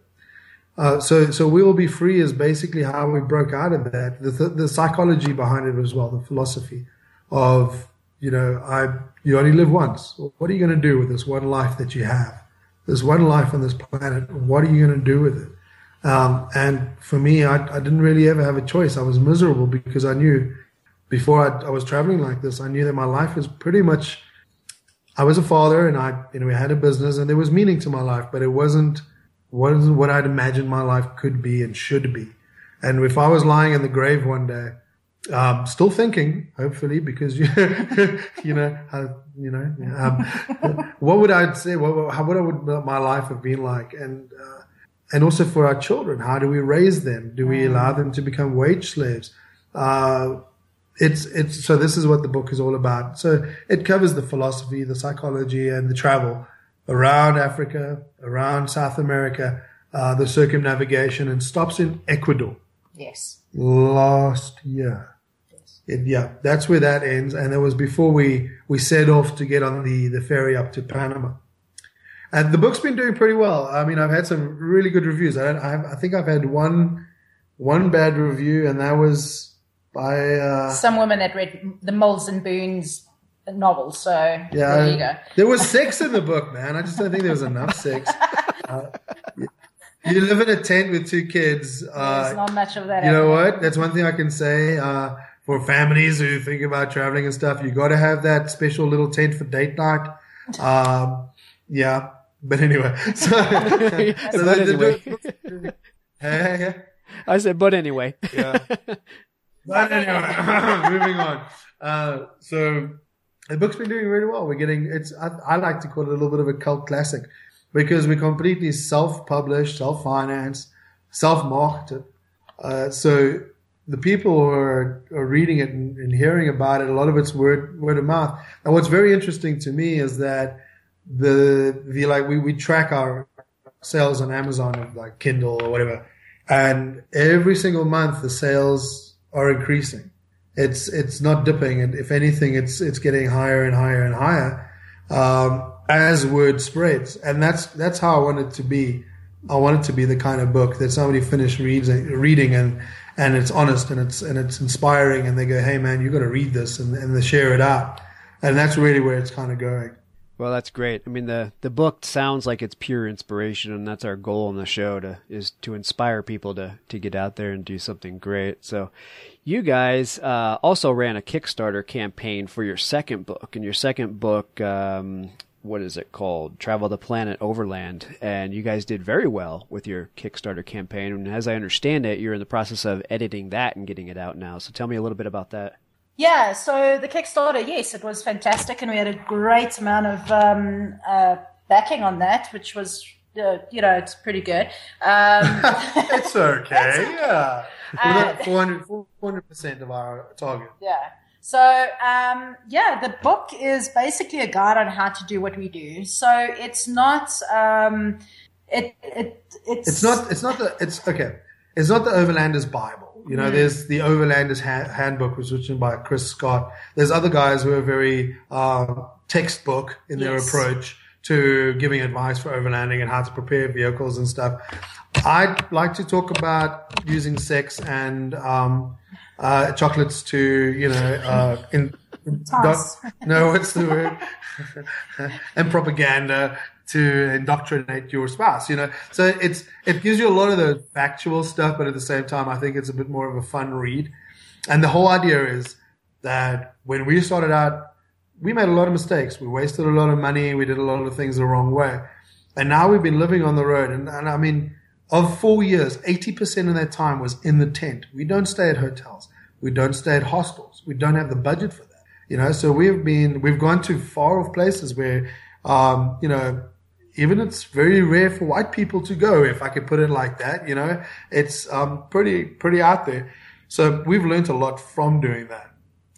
Uh, so so we will be free is basically how we broke out of that. The, the, the psychology behind it as well, the philosophy of you know, I you only live once. What are you going to do with this one life that you have? There's one life on this planet. What are you going to do with it? Um, and for me, I, I, didn't really ever have a choice. I was miserable because I knew before I, I was traveling like this, I knew that my life was pretty much I was a father and I, you know, we had a business and there was meaning to my life, but it wasn't, wasn't what I'd imagined my life could be and should be. And if I was lying in the grave one day, um, still thinking, hopefully, because you, you know, how, you know, um, what would I say? What, how would, I, would my life have been like? And, uh, and also for our children, how do we raise them? Do we allow them to become wage slaves? Uh, it's it's so this is what the book is all about. So it covers the philosophy, the psychology, and the travel around Africa, around South America, uh, the circumnavigation, and stops in Ecuador. Yes. Last year. Yes. It, yeah, that's where that ends, and it was before we we set off to get on the the ferry up to Panama. And the book's been doing pretty well. I mean, I've had some really good reviews. I, I, I think I've had one one bad review, and that was by uh, some woman that read the Mills and Boons novels. So yeah, there you go. There was sex in the book, man. I just don't think there was enough sex. Uh, you live in a tent with two kids. Uh, There's not much of that. You know what? That's one thing I can say. Uh, for families who think about traveling and stuff, you got to have that special little tent for date night. Um, yeah, but anyway, so, so that, anyway. hey, I said, but anyway. Yeah. But anyway, moving on. Uh, so the book's been doing really well. We're getting it's. I, I, like to call it a little bit of a cult classic because we're completely self-published, self-financed, self-marketed. Uh, so the people who are, are reading it and, and, hearing about it, a lot of it's word word of mouth. And what's very interesting to me is that the the like we we track our sales on Amazon of like Kindle or whatever, and every single month the sales are increasing. It's it's not dipping, and if anything, it's it's getting higher and higher and higher um, as word spreads. And that's that's how I want it to be. I want it to be the kind of book that somebody finished reading, reading and and it's honest and it's and it's inspiring, and they go, "Hey, man, you got to read this," and, and they share it out. And that's really where it's kind of going. Well, that's great. I mean, the the book sounds like it's pure inspiration, and that's our goal in the show to is to inspire people to to get out there and do something great. So, you guys uh, also ran a Kickstarter campaign for your second book, and your second book um, what is it called? Travel the Planet Overland, and you guys did very well with your Kickstarter campaign. And as I understand it, you're in the process of editing that and getting it out now. So tell me a little bit about that. Yeah, so the Kickstarter, yes, it was fantastic, and we had a great amount of um, uh, backing on that, which was, uh, you know, it's pretty good. Um, it's okay, yeah. Uh, 400 percent of our target. Yeah. So um, yeah, the book is basically a guide on how to do what we do. So it's not um, it, it it's it's not it's not the it's okay. It's not the Overlanders Bible. You know, mm. there's the Overlanders ha- Handbook, was written by Chris Scott. There's other guys who are very uh, textbook in their yes. approach to giving advice for overlanding and how to prepare vehicles and stuff. I'd like to talk about using sex and um, uh, chocolates to, you know, uh, in, no, what's the word? and propaganda to indoctrinate your spouse, you know. So it's it gives you a lot of the factual stuff, but at the same time, I think it's a bit more of a fun read. And the whole idea is that when we started out, we made a lot of mistakes. We wasted a lot of money. We did a lot of things the wrong way. And now we've been living on the road. And, and I mean, of four years, 80% of that time was in the tent. We don't stay at hotels. We don't stay at hostels. We don't have the budget for that. You know, so we've been, we've gone to far off places where, um, you know, even it's very rare for white people to go, if I could put it like that, you know, it's, um, pretty, pretty out there. So we've learned a lot from doing that.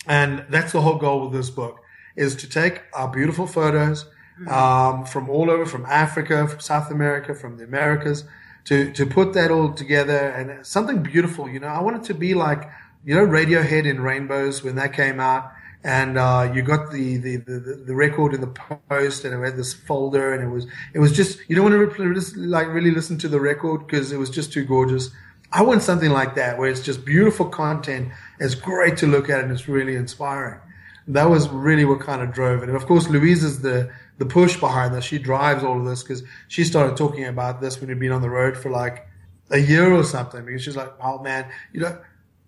And that's the whole goal with this book is to take our beautiful photos, mm-hmm. um, from all over, from Africa, from South America, from the Americas, to, to put that all together and something beautiful. You know, I want it to be like, you know, Radiohead in Rainbows when that came out. And, uh, you got the, the, the, the, record in the post and it had this folder and it was, it was just, you don't want to like really listen to the record because it was just too gorgeous. I want something like that where it's just beautiful content. It's great to look at and it's really inspiring. That was really what kind of drove it. And of course, Louise is the, the push behind this. She drives all of this because she started talking about this when we'd been on the road for like a year or something because she's like, oh man, you know,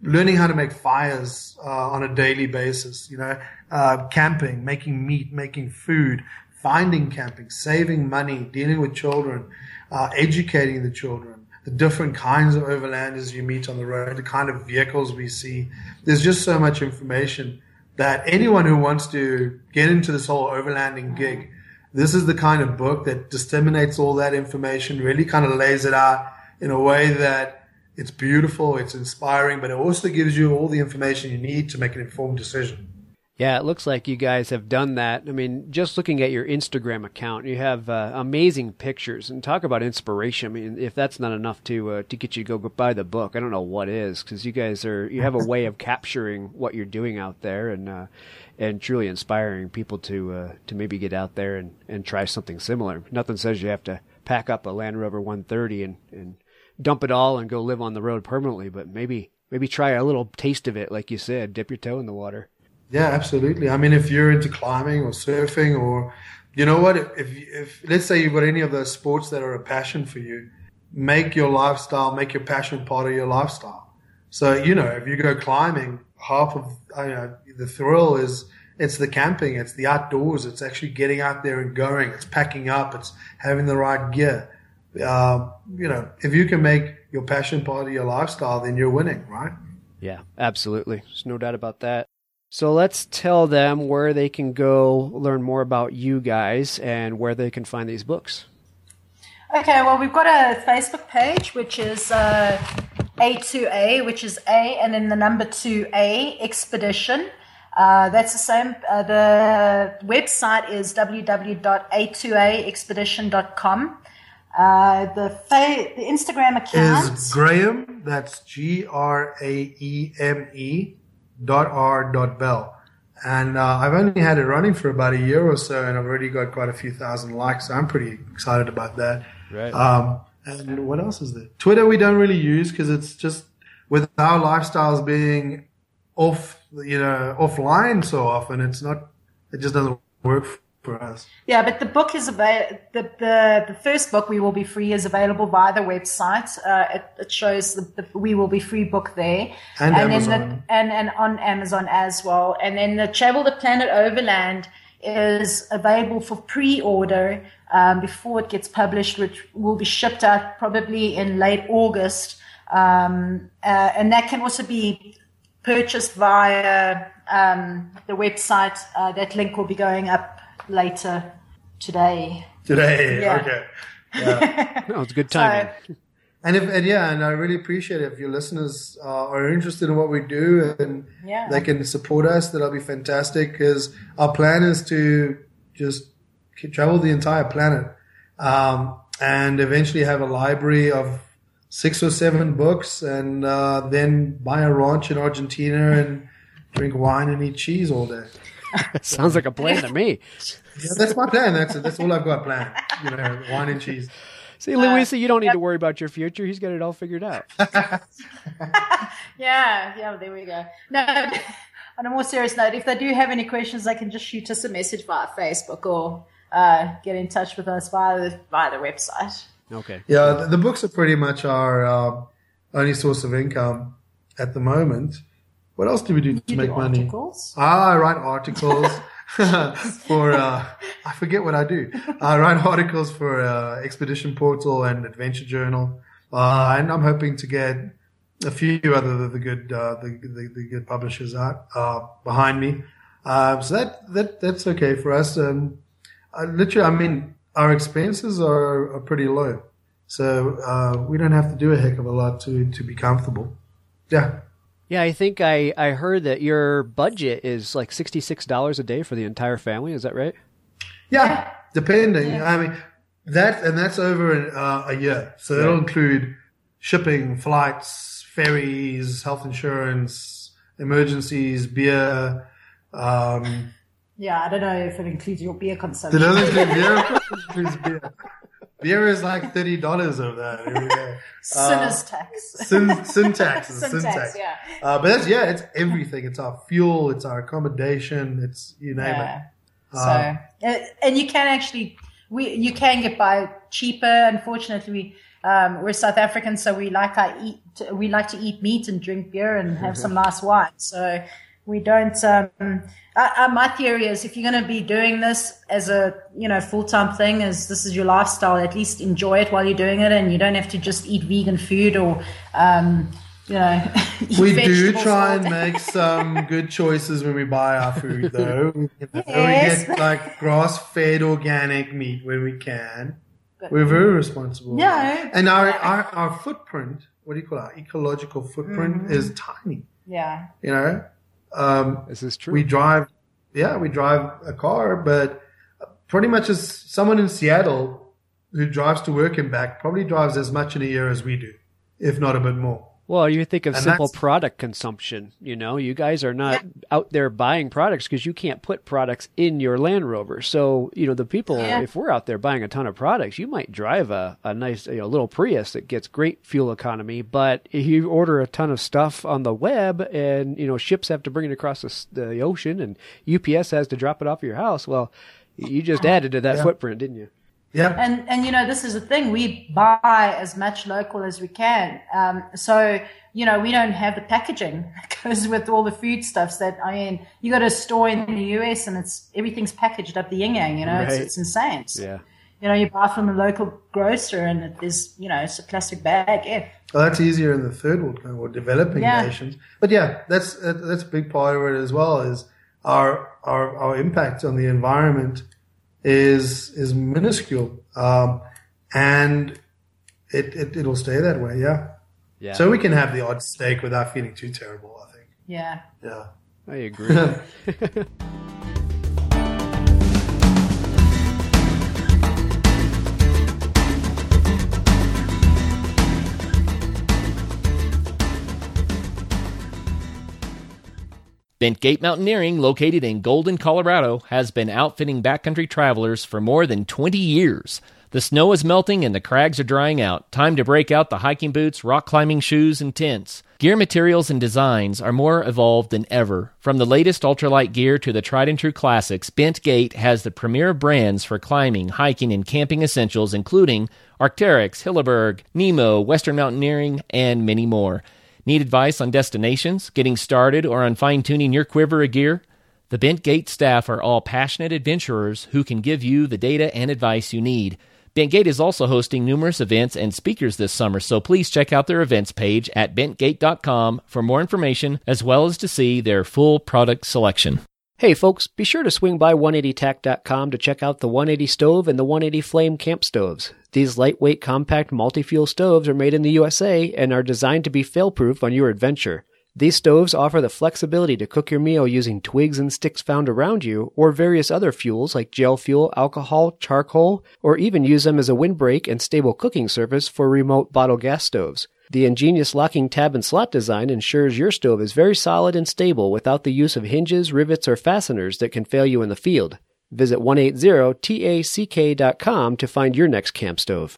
learning how to make fires uh, on a daily basis, you know, uh, camping, making meat, making food, finding camping, saving money, dealing with children, uh, educating the children, the different kinds of overlanders you meet on the road, the kind of vehicles we see. There's just so much information that anyone who wants to get into this whole overlanding gig this is the kind of book that disseminates all that information, really kind of lays it out in a way that it's beautiful, it's inspiring, but it also gives you all the information you need to make an informed decision. Yeah, it looks like you guys have done that. I mean, just looking at your Instagram account, you have uh, amazing pictures and talk about inspiration. I mean, if that's not enough to uh, to get you to go buy the book, I don't know what is because you guys are you have a way of capturing what you're doing out there and uh, and truly inspiring people to uh, to maybe get out there and, and try something similar. Nothing says you have to pack up a Land Rover 130 and, and dump it all and go live on the road permanently, but maybe maybe try a little taste of it, like you said, dip your toe in the water. Yeah, absolutely. I mean, if you're into climbing or surfing, or you know what, if if let's say you've got any of those sports that are a passion for you, make your lifestyle, make your passion part of your lifestyle. So you know, if you go climbing, half of you know, the thrill is it's the camping, it's the outdoors, it's actually getting out there and going, it's packing up, it's having the right gear. Um, you know, if you can make your passion part of your lifestyle, then you're winning, right? Yeah, absolutely. There's no doubt about that. So let's tell them where they can go learn more about you guys and where they can find these books. Okay, well, we've got a Facebook page, which is uh, A2A, which is A and then the number 2A Expedition. Uh, that's the same. Uh, the website is www.a2aexpedition.com. Uh, the fa- the Instagram account is Graeme. That's G R A E M E dot R dot Bell. And uh, I've only had it running for about a year or so, and I've already got quite a few thousand likes. So I'm pretty excited about that. Right. Um, and what else is there? Twitter we don't really use because it's just with our lifestyles being off, you know, offline so often. It's not. It just doesn't work for us. Yeah, but the book is available. The, the the first book, We Will Be Free, is available via the website. Uh, it, it, shows the, the, We Will Be Free book there, and, and Amazon, the, and and on Amazon as well. And then the Travel the Planet Overland is available for pre-order um, before it gets published, which will be shipped out probably in late August. Um, uh, and that can also be purchased via um, the website. Uh, that link will be going up later today. Today, Yeah. okay. Yeah. No, it's good timing. So, and if and yeah, and I really appreciate it if your listeners uh, are interested in what we do and Yeah. they can support us. That'll be fantastic. Because our plan is to just travel the entire planet um, and eventually have a library of six or seven books, and uh, then buy a ranch in Argentina and drink wine and eat cheese all day. Sounds like a plan to me. Yeah, that's my plan. That's. That's all I've got planned. You know, wine and cheese. See, Louisa, you don't need to worry about your future. He's got it all figured out. yeah, yeah, there we go. No, on a more serious note, if they do have any questions, they can just shoot us a message via Facebook or uh, get in touch with us via the, via the website. Okay. Yeah, the, the books are pretty much our uh, only source of income at the moment. What else do we do to You make do money? articles. Ah, I write articles for, uh, I forget what I do. I write articles for uh, Expedition Portal and Adventure Journal. Uh, and I'm hoping to get a few other of the good, uh, the, the, the good publishers out, uh, behind me. Um, so that, that, that's okay for us. Um, uh, literally, I mean, our expenses are, are pretty low. So, uh, we don't have to do a heck of a lot to, to be comfortable. Yeah. Yeah, I think I, I heard that your budget is like $66 a day for the entire family. Is that right? Yeah, depending. I mean, that and that's over uh, a year, so that'll include shipping, flights, ferries, health insurance, emergencies, beer. Um, Yeah, I don't know if it includes your beer consumption. it doesn't include beer. Of it includes beer. Beer is like thirty dollars of that every day. Sinner's tax. Syn- syntax is Syntax, syntax. yeah. Uh, but that's yeah, it's everything. It's our fuel. It's our accommodation. It's you name Yeah. it. So, uh, and you can actually, we you can get by cheaper. Unfortunately, we um, we're South Africans, so we like to eat we like to eat meat and drink beer and have some nice wine. So we don't. Um, uh, uh, my theory is, if you're going to be doing this as a you know full time thing, as this is your lifestyle, at least enjoy it while you're doing it, and you don't have to just eat vegan food or. Um, you know, We do try all and make some good choices when we buy our food, though. Yes. We get like grass-fed organic meat when we can. We're very responsible. Yeah. and our, our our footprint, what do you call it? Our ecological footprint Mm-hmm. is tiny. Yeah. You know, um, This is true. we drive, yeah, we drive a car, but pretty much as someone in Seattle who drives to work and back probably drives as much in a year as we do, if not a bit more. Well, you think of And simple that's- product consumption. You know, you guys are not out there buying products because you can't put products in your Land Rover. So, you know, the people, Yeah. if we're out there buying a ton of products, you might drive a, a nice, you know, little Prius that gets great fuel economy. But if you order a ton of stuff on the web and, you know, ships have to bring it across the, the ocean and UPS has to drop it off your house, well, you just oh. added to that Yeah. footprint, didn't you? Yeah. And and you know this is the thing we buy as much local as we can. Um, so you know we don't have the packaging because with all the foodstuffs that I mean you got a store in the US and it's everything's packaged up the yin yang. You know it's, Right. it's insane. So, Yeah. You know you buy from a local grocer and it is you know it's a plastic bag. Yeah. Well, that's easier in the third world kind of, or developing Yeah. nations. But yeah, that's that's a big part of it as well. Is our our our impact on the environment is is minuscule, um, and it, it it'll stay that way. Yeah. Yeah. So we can have the odd steak without feeling too terrible. I think. Yeah. Yeah. I agree. Bentgate Mountaineering, located in Golden, Colorado, has been outfitting backcountry travelers for more than 20 years. The snow is melting and the crags are drying out. Time to break out the hiking boots, rock climbing shoes, and tents. Gear materials and designs are more evolved than ever. From the latest ultralight gear to the tried and true classics, Bentgate has the premier brands for climbing, hiking, and camping essentials, including Arc'teryx, Hilleberg, Nemo, Western Mountaineering, and many more. Need advice on destinations, getting started, or on fine tuning your quiver of gear? The Bentgate staff are all passionate adventurers who can give you the data and advice you need. Bentgate is also hosting numerous events and speakers this summer, so please check out their events page at bentgate.com for more information as well as to see their full product selection. Hey folks, be sure to swing by 180tac.com to check out the 180 stove and the 180 flame camp stoves. These lightweight, compact, multi-fuel stoves are made in the USA and are designed to be fail-proof on your adventure. These stoves offer the flexibility to cook your meal using twigs and sticks found around you, or various other fuels like gel fuel, alcohol, charcoal, or even use them as a windbreak and stable cooking surface for remote bottle gas stoves. The ingenious locking tab and slot design ensures your stove is very solid and stable without the use of hinges, rivets, or fasteners that can fail you in the field. Visit 180tack.com to find your next camp stove.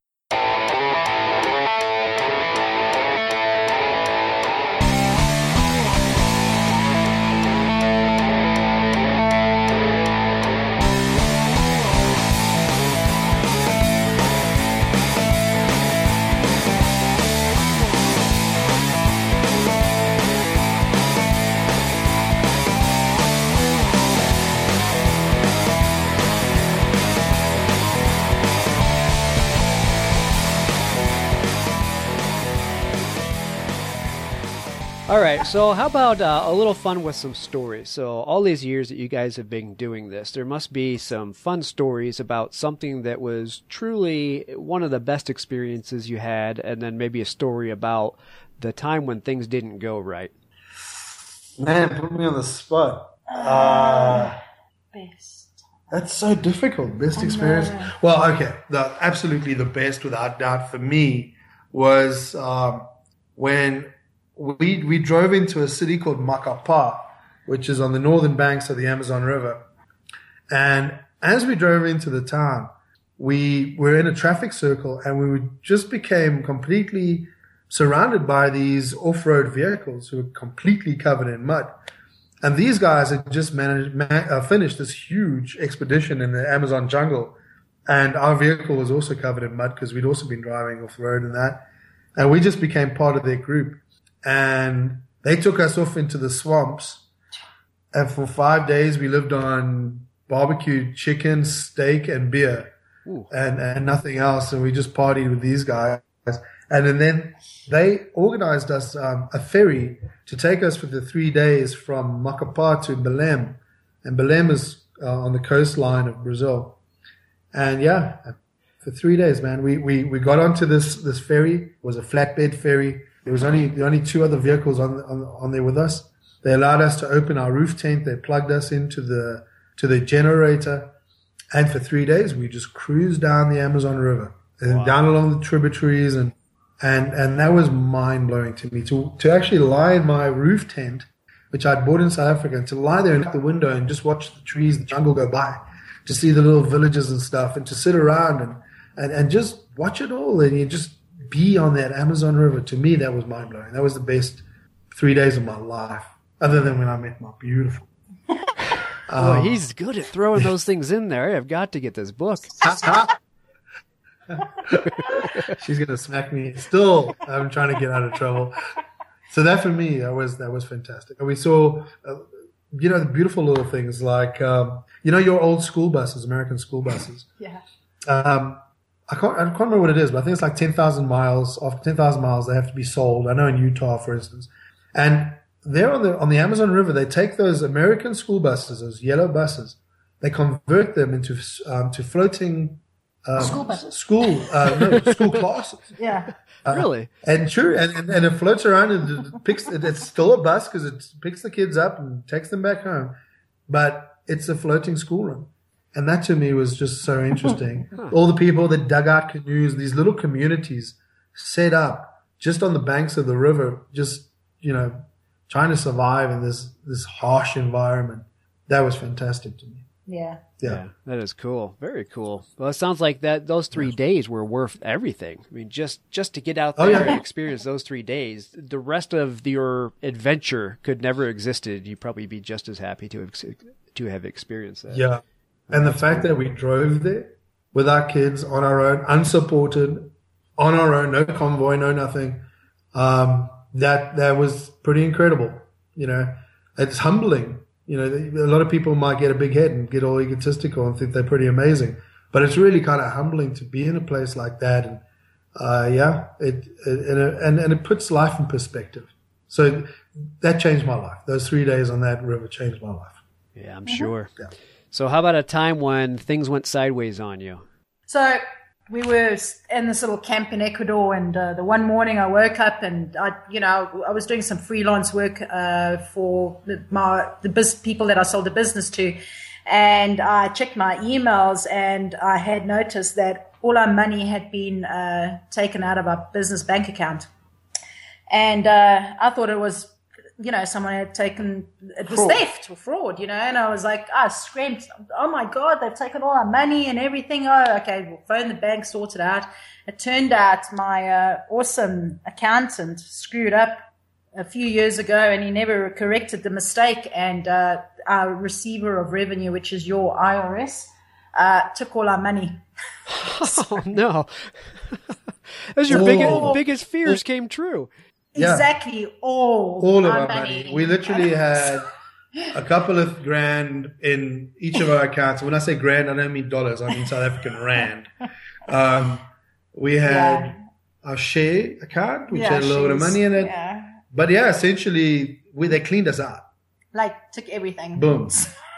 All right, so how about uh, a little fun with some stories? So, all these years that you guys have been doing this, there must be some fun stories about something that was truly one of the best experiences you had, and then maybe a story about the time when things didn't go right. Man, put me on the spot. Uh, Best. that's so difficult. Best experience. Well, okay, the absolutely the best, without doubt, for me was um, when we we drove into a city called Macapá, which is on the northern banks of the Amazon River. And as we drove into the town, we were in a traffic circle and we just became completely surrounded by these off-road vehicles who were completely covered in mud. And these guys had just managed, ma- uh, finished this huge expedition in the Amazon jungle. And our vehicle was also covered in mud because we'd also been driving off road and that. And we just became part of their group. And they took us off into the swamps. And for five days, we lived on barbecue chicken, steak, and beer, and and nothing else. And we just partied with these guys. And then, then they organized us um, a ferry to take us for the three days from Macapá to Belém. And Belém is uh, on the coastline of Brazil. And yeah, for three days, man, we, we, we got onto this, this ferry. It was a flatbed ferry. There was only, the only two other vehicles on, on, on there with us. They allowed us to open our roof tent. They plugged us into the, to the generator. And for three days, we just cruised down the Amazon River and down along the tributaries. And, and, and that was mind blowing to me to, to actually lie in my roof tent, which I'd bought in South Africa, and to lie there at the window and just watch the trees, the jungle go by, to see the little villages and stuff, and to sit around and, and, and just watch it all. And you just be on that Amazon River. To me, that was mind blowing. That was the best three days of my life, other than when I met my beautiful. Boy, he's good at throwing those things in there. I've got to get this book. She's gonna smack me. Still, I'm trying to get out of trouble. So that for me, that was that was fantastic. And we saw, uh, you know, the beautiful little things like, um, you know, your old school buses, American school buses. Yeah. Um, I can't, I can't remember what it is, but I think it's like 10,000 miles. After 10,000 miles, they have to be sold. I know in Utah, for instance. And there on the, on the Amazon River, they take those American school buses, those yellow buses, they convert them into, um, to floating, um, School buses. School, uh, no, school classes. Yeah. really? And true, and, and, and it floats around and it picks. It's still a bus because it picks the kids up and takes them back home, but it's a floating schoolroom, and that to me was just so interesting. All the people that dug out canoes, these little communities set up just on the banks of the river, just you know, trying to survive in this this harsh environment. That was fantastic to me. Yeah. Yeah. that is cool. Very cool. Well, it sounds like that those three days were worth everything. I mean, just just to get out Oh, there yeah. and experience those three days, the rest of your adventure could never existed. You'd probably be just as happy to have, to have experienced that. Yeah. And the fact that we drove there with our kids on our own, unsupported, on our own, no convoy, no nothing, um, that, that was pretty incredible. You know, it's humbling, you know, a lot of people might get a big head and get all egotistical and think they're pretty amazing. But it's really kind of humbling to be in a place like that. And, uh, yeah, it, it and, and it puts life in perspective. So that changed my life. Those three days on that river changed my life. Yeah, I'm sure. Yeah. So how about a time when things went sideways on you? So we were in this little camp in Ecuador, and uh, the one morning I woke up and I, you know, I was doing some freelance work uh, for the, my the people that I sold the business to, and I checked my emails and I had noticed that all our money had been uh, taken out of our business bank account, and uh, I thought it was you know, someone had taken it was fraud. theft or fraud, you know, and I was like, I screamed, oh my god, they've taken all our money and everything. Oh, okay, we'll phone the bank, sort it out. It turned out my uh, awesome accountant screwed up a few years ago, and he never corrected the mistake. And uh, our receiver of revenue, which is your IRS, uh, took all our money. oh no! As your oh. biggest biggest fears came true. Exactly. All. All of our money. money. We literally had a couple of grand in each of our accounts. When I say grand, I don't mean dollars. I mean South African rand. Um, we had yeah. our share account, which yeah, had a lot of money in it. Yeah. But yeah, essentially, we, they cleaned us out. Like took everything. Boom.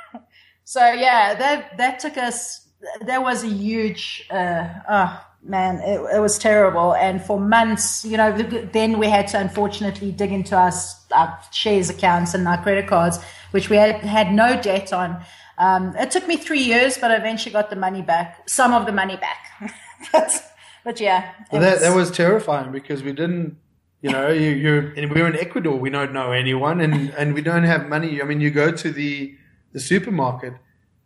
so yeah, that that took us. That was a huge. Uh, oh, man, it, it, was terrible. And for months, you know, then we had to unfortunately dig into our, our shares accounts and our credit cards, which we had, had no debt on. Um, it took me three years, but I eventually got the money back, some of the money back. but, but yeah. Well, that, was, that was terrifying because we didn't, you know, you, you're, we're in Ecuador, we don't know anyone and, and we don't have money. I mean, you go to the, the supermarket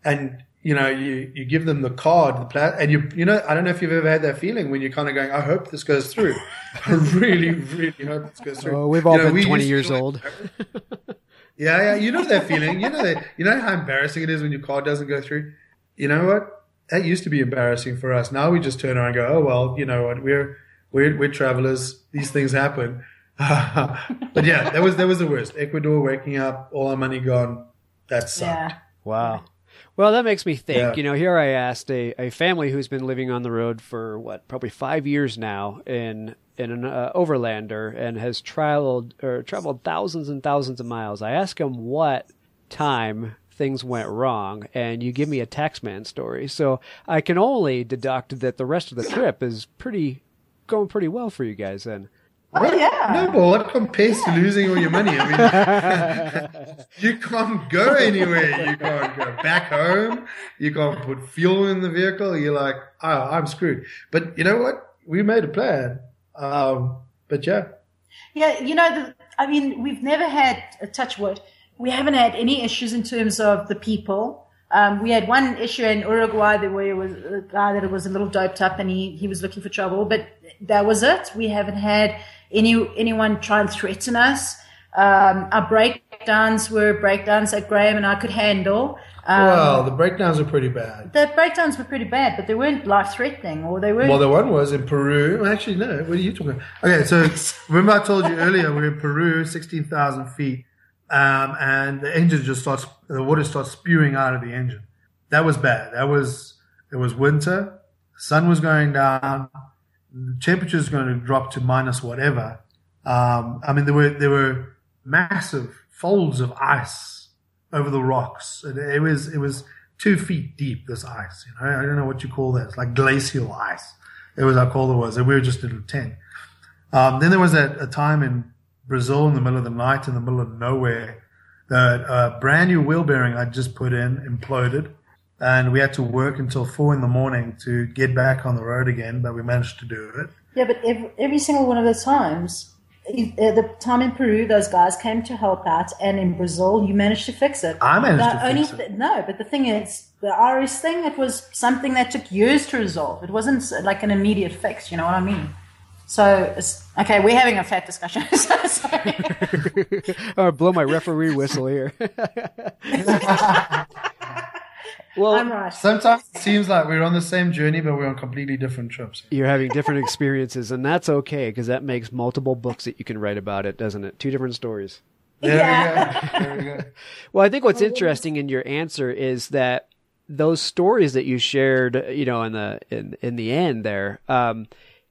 and you know, you, you give them the card, the plat, and you, you know, I don't know if you've ever had that feeling when you're kind of going, I hope this goes through. I really, really hope this goes through. Oh, we've all you know, been 20 years old. yeah, yeah. You know that feeling. You know that, you know how embarrassing it is when your card doesn't go through? You know what? That used to be embarrassing for us. Now we just turn around and go, oh, well, you know what? We're, we're, we're travelers. These things happen. but yeah, that was, that was the worst. Ecuador waking up, all our money gone. That sucked. Yeah. Wow. Well, that makes me think. Yeah. You know, here I asked a, a family who's been living on the road for what, probably five years now in in an uh, overlander and has traveled or traveled thousands and thousands of miles. I asked him what time things went wrong, and you give me a taxman story. So I can only deduct that the rest of the trip is pretty going pretty well for you guys then. Oh, yeah. No, but what compares yeah. to losing all your money? I mean, you can't go anywhere. You can't go back home. You can't put fuel in the vehicle. You're like, oh, I'm screwed. But you know what? We made a plan. Um, but yeah. Yeah, you know, the, I mean, we've never had a touch wood. We haven't had any issues in terms of the people. Um, we had one issue in Uruguay where it was a guy that was a little doped up and he, he was looking for trouble, but that was it. We haven't had any anyone try and threaten us. Um, our breakdowns were breakdowns that Graeme and I could handle. Um, well, the breakdowns were pretty bad. The breakdowns were pretty bad, but they weren't life threatening, or they weren't. Well, the one was in Peru. Actually, no. What are you talking about? Okay, so remember I told you earlier we are in Peru, sixteen thousand feet, um, and the engine just starts, the water starts spewing out of the engine. That was bad. That was it was winter. Sun was going down temperature is going to drop to minus whatever. Um, I mean, there were there were massive folds of ice over the rocks. It, it, was it was two feet deep. This ice, you know, I don't know what you call that. It's like glacial ice. It was how cold it was, and we were just in a tent. Um, then there was a, a, time in Brazil in the middle of the night, in the middle of nowhere, that a brand new wheel bearing I'd just put in imploded and we had to work until four in the morning to get back on the road again, but we managed to do it. Yeah, but every, every single one of those times, uh, the time in Peru, those guys came to help out, and in Brazil, you managed to fix it. I managed the to only fix it. no, but the thing is, the RS thing, it was something that took years to resolve. It wasn't like an immediate fix. You know what I mean? So, okay, we're having a fat discussion. Sorry. oh, blow my referee whistle here. Well, I'm right. Sometimes it seems like we're on the same journey, but we're on completely different trips. You're having different experiences, and that's okay because that makes multiple books that you can write about it, doesn't it? Two different stories. There Yeah. we go. There we go. Well, I think what's interesting in your answer is that those stories that you shared, you know, in the in in the end there, um,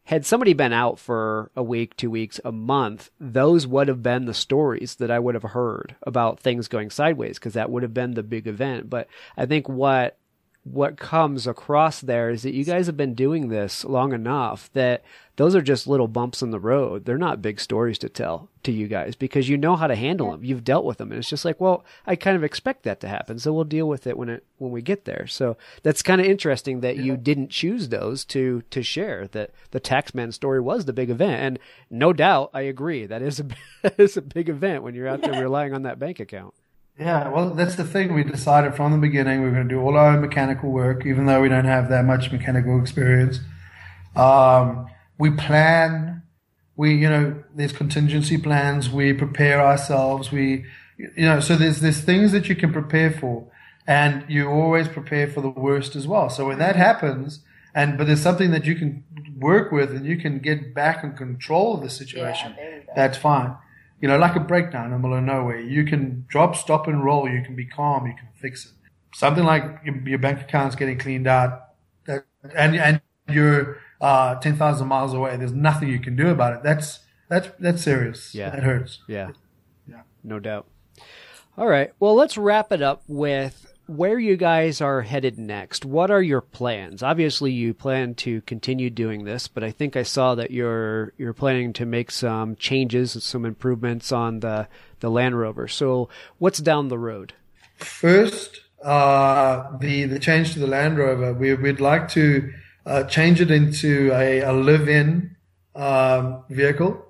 had somebody been out for a week, two weeks, a month, those would have been the stories that I would have heard about things going sideways because that would have been the big event. But I think what what comes across there is that you guys have been doing this long enough that those are just little bumps in the road. They're not big stories to tell to you guys because you know how to handle them. You've dealt with them, and it's just like, well, I kind of expect that to happen, so we'll deal with it when it when we get there. So that's kind of interesting that you didn't choose those to to share. That the taxman story was the big event, and no doubt, I agree that is a that is a big event when you're out there relying on that bank account. Yeah, well, that's the thing. We decided from the beginning we're going to do all our own mechanical work, even though we don't have that much mechanical experience. Um, we plan. We, you know, there's contingency plans. We prepare ourselves. We, you know, so there's there's things that you can prepare for, and you always prepare for the worst as well. So when that happens, and but there's something that you can work with, and you can get back and control of the situation. Yeah, we. That's fine. You know, like a breakdown in the middle of nowhere. You can drop, stop, and roll. You can be calm. You can fix it. Something like your, your bank account's getting cleaned out, that, and and you're uh, ten thousand miles away. There's nothing you can do about it. That's that's that's serious. Yeah. that hurts. Yeah. Yeah. No doubt. All right. Well, let's wrap it up with where you guys are headed next. What are your plans? Obviously, you plan to continue doing this, but I think I saw that you're you're planning to make some changes, and some improvements on the the Land Rover. So, what's down the road? First, uh, the the change to the Land Rover, we, we'd like to uh, change it into a, a live-in um, vehicle.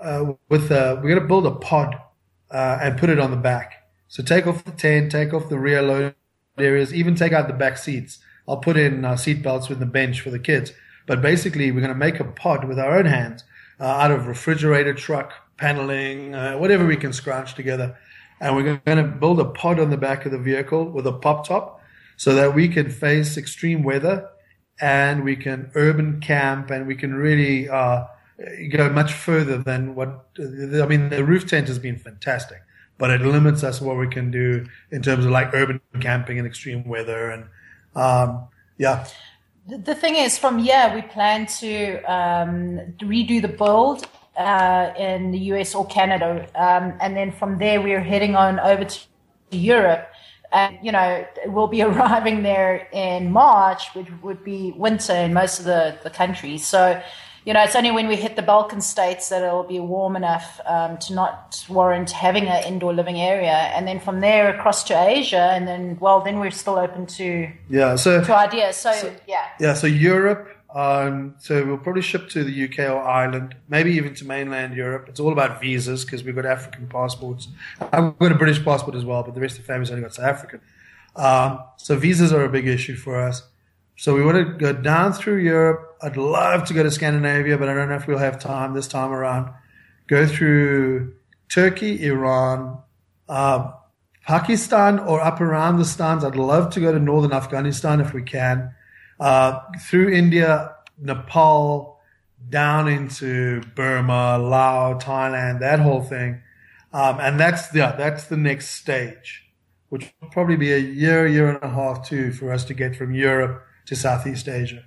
Uh, with a, we're going to build a pod uh, and put it on the back. So take off the tent, take off the rear load areas, even take out the back seats. I'll put in uh, seat belts with the bench for the kids. But basically, we're going to make a pod with our own hands uh, out of refrigerator truck paneling, uh, whatever we can scrounge together. And we're going to build a pod on the back of the vehicle with a pop top so that we can face extreme weather and we can urban camp and we can really uh, go much further than what I mean. The roof tent has been fantastic, but it limits us what we can do in terms of like urban camping and extreme weather and um, yeah. The, thing is, from here, we plan to um, redo the build uh, in the US or Canada. Um, and then from there, we're heading on over to Europe. And, you know, we'll be arriving there in March, which would be winter in most of the, the countries. So, you know, it's only when we hit the Balkan states that it'll be warm enough um, to not warrant having an indoor living area. And then from there across to Asia. And then, well, then we're still open to, Yeah, so to ideas. So, yeah. Yeah, so Europe. Um, so we'll probably ship to the UK or Ireland, maybe even to mainland Europe. It's all about visas because we've got African passports. I've got a British passport as well, but the rest of the family's only got South African. Um, so visas are a big issue for us. So we want to go down through Europe. I'd love to go to Scandinavia, but I don't know if we'll have time this time around. Go through Turkey, Iran, uh, Pakistan, or up around the Stans. I'd love to go to northern Afghanistan if we can uh, through India, Nepal, down into Burma, Laos, Thailand, that whole thing. Um, and that's yeah, that's the next stage, which will probably be a year, year and a half too, for us to get from Europe to Southeast Asia.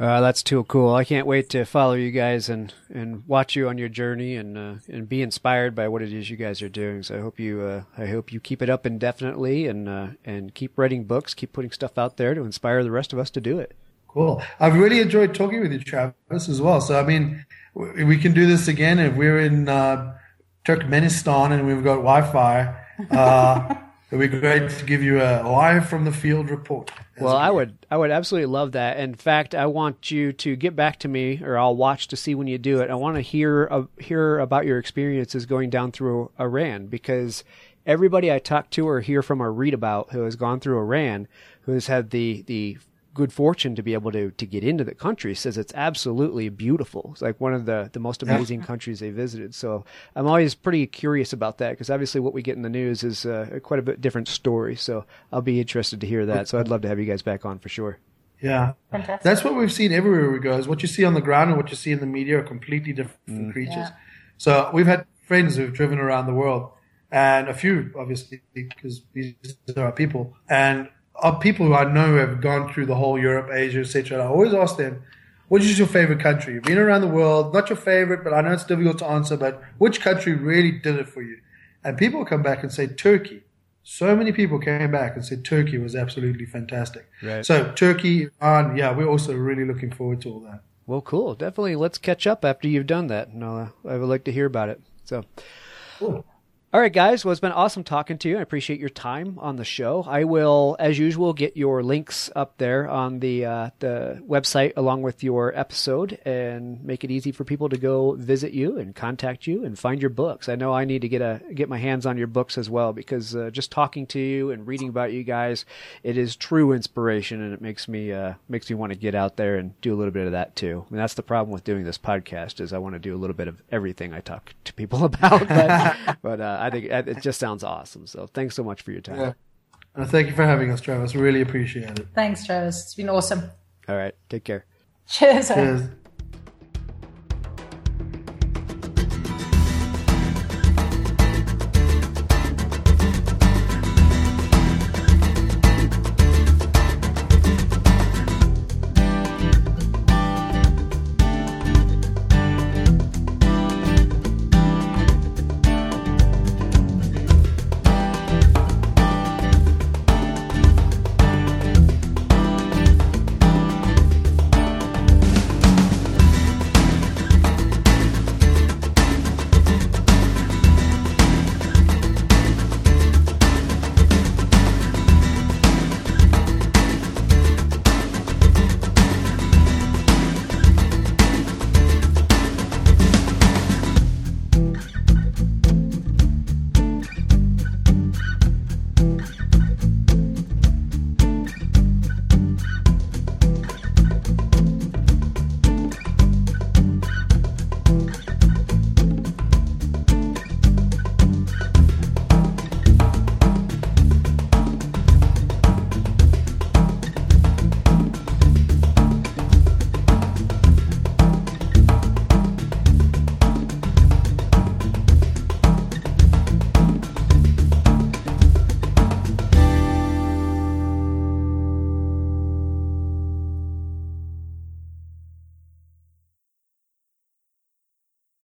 Uh, that's too cool. I can't wait to follow you guys and, and watch you on your journey and uh, and be inspired by what it is you guys are doing. So I hope you uh, I hope you keep it up indefinitely and uh, and keep writing books, keep putting stuff out there to inspire the rest of us to do it. Cool. I've really enjoyed talking with you, Travis, as well. So I mean, we can do this again if we're in uh, Turkmenistan and we've got Wi-Fi. Uh, it'd be great to give you a live from the field report. Well, I would I would absolutely love that. In fact, I want you to get back to me, or I'll watch to see when you do it. I want to hear uh, hear about your experiences going down through Iran because everybody I talk to or hear from or read about who has gone through Iran, who has had the the good fortune to be able to to get into the country says it's absolutely beautiful. It's like one of the the most amazing countries they visited. So I'm always pretty curious about that because obviously what we get in the news is uh, quite a bit different story. So I'll be interested to hear that. So I'd love to have you guys back on for sure. Yeah. Fantastic. That's what we've seen everywhere we go. Is what you see on the ground and what you see in the media are completely different creatures. Yeah. So we've had friends who've driven around the world, and a few obviously because these are our people and are people who I know have gone through the whole Europe, Asia, etc. I always ask them, which is your favorite country? You've been around the world, not your favorite, but I know it's difficult to answer, but which country really did it for you? And people come back and say Turkey. So many people came back and said Turkey was absolutely fantastic. Right. So Turkey, Iran, yeah, we're also really looking forward to all that. Well, cool. Definitely, let's catch up after you've done that. No, I would like to hear about it. So, Cool. All right, guys. Well, it's been awesome talking to you. I appreciate your time on the show. I will, as usual, get your links up there on the uh, the website along with your episode, and make it easy for people to go visit you and contact you and find your books. I know I need to get a get my hands on your books as well because uh, just talking to you and reading about you guys, it is true inspiration, and it makes me uh, makes me want to get out there and do a little bit of that too. I mean, that's the problem with doing this podcast is I want to do a little bit of everything I talk to people about, but, but uh, I think it just sounds awesome. So thanks so much for your time. Yeah. Uh, thank you for having us, Travis. Really appreciate it. Thanks, Travis. It's been awesome. All right, take care. Cheers. Cheers.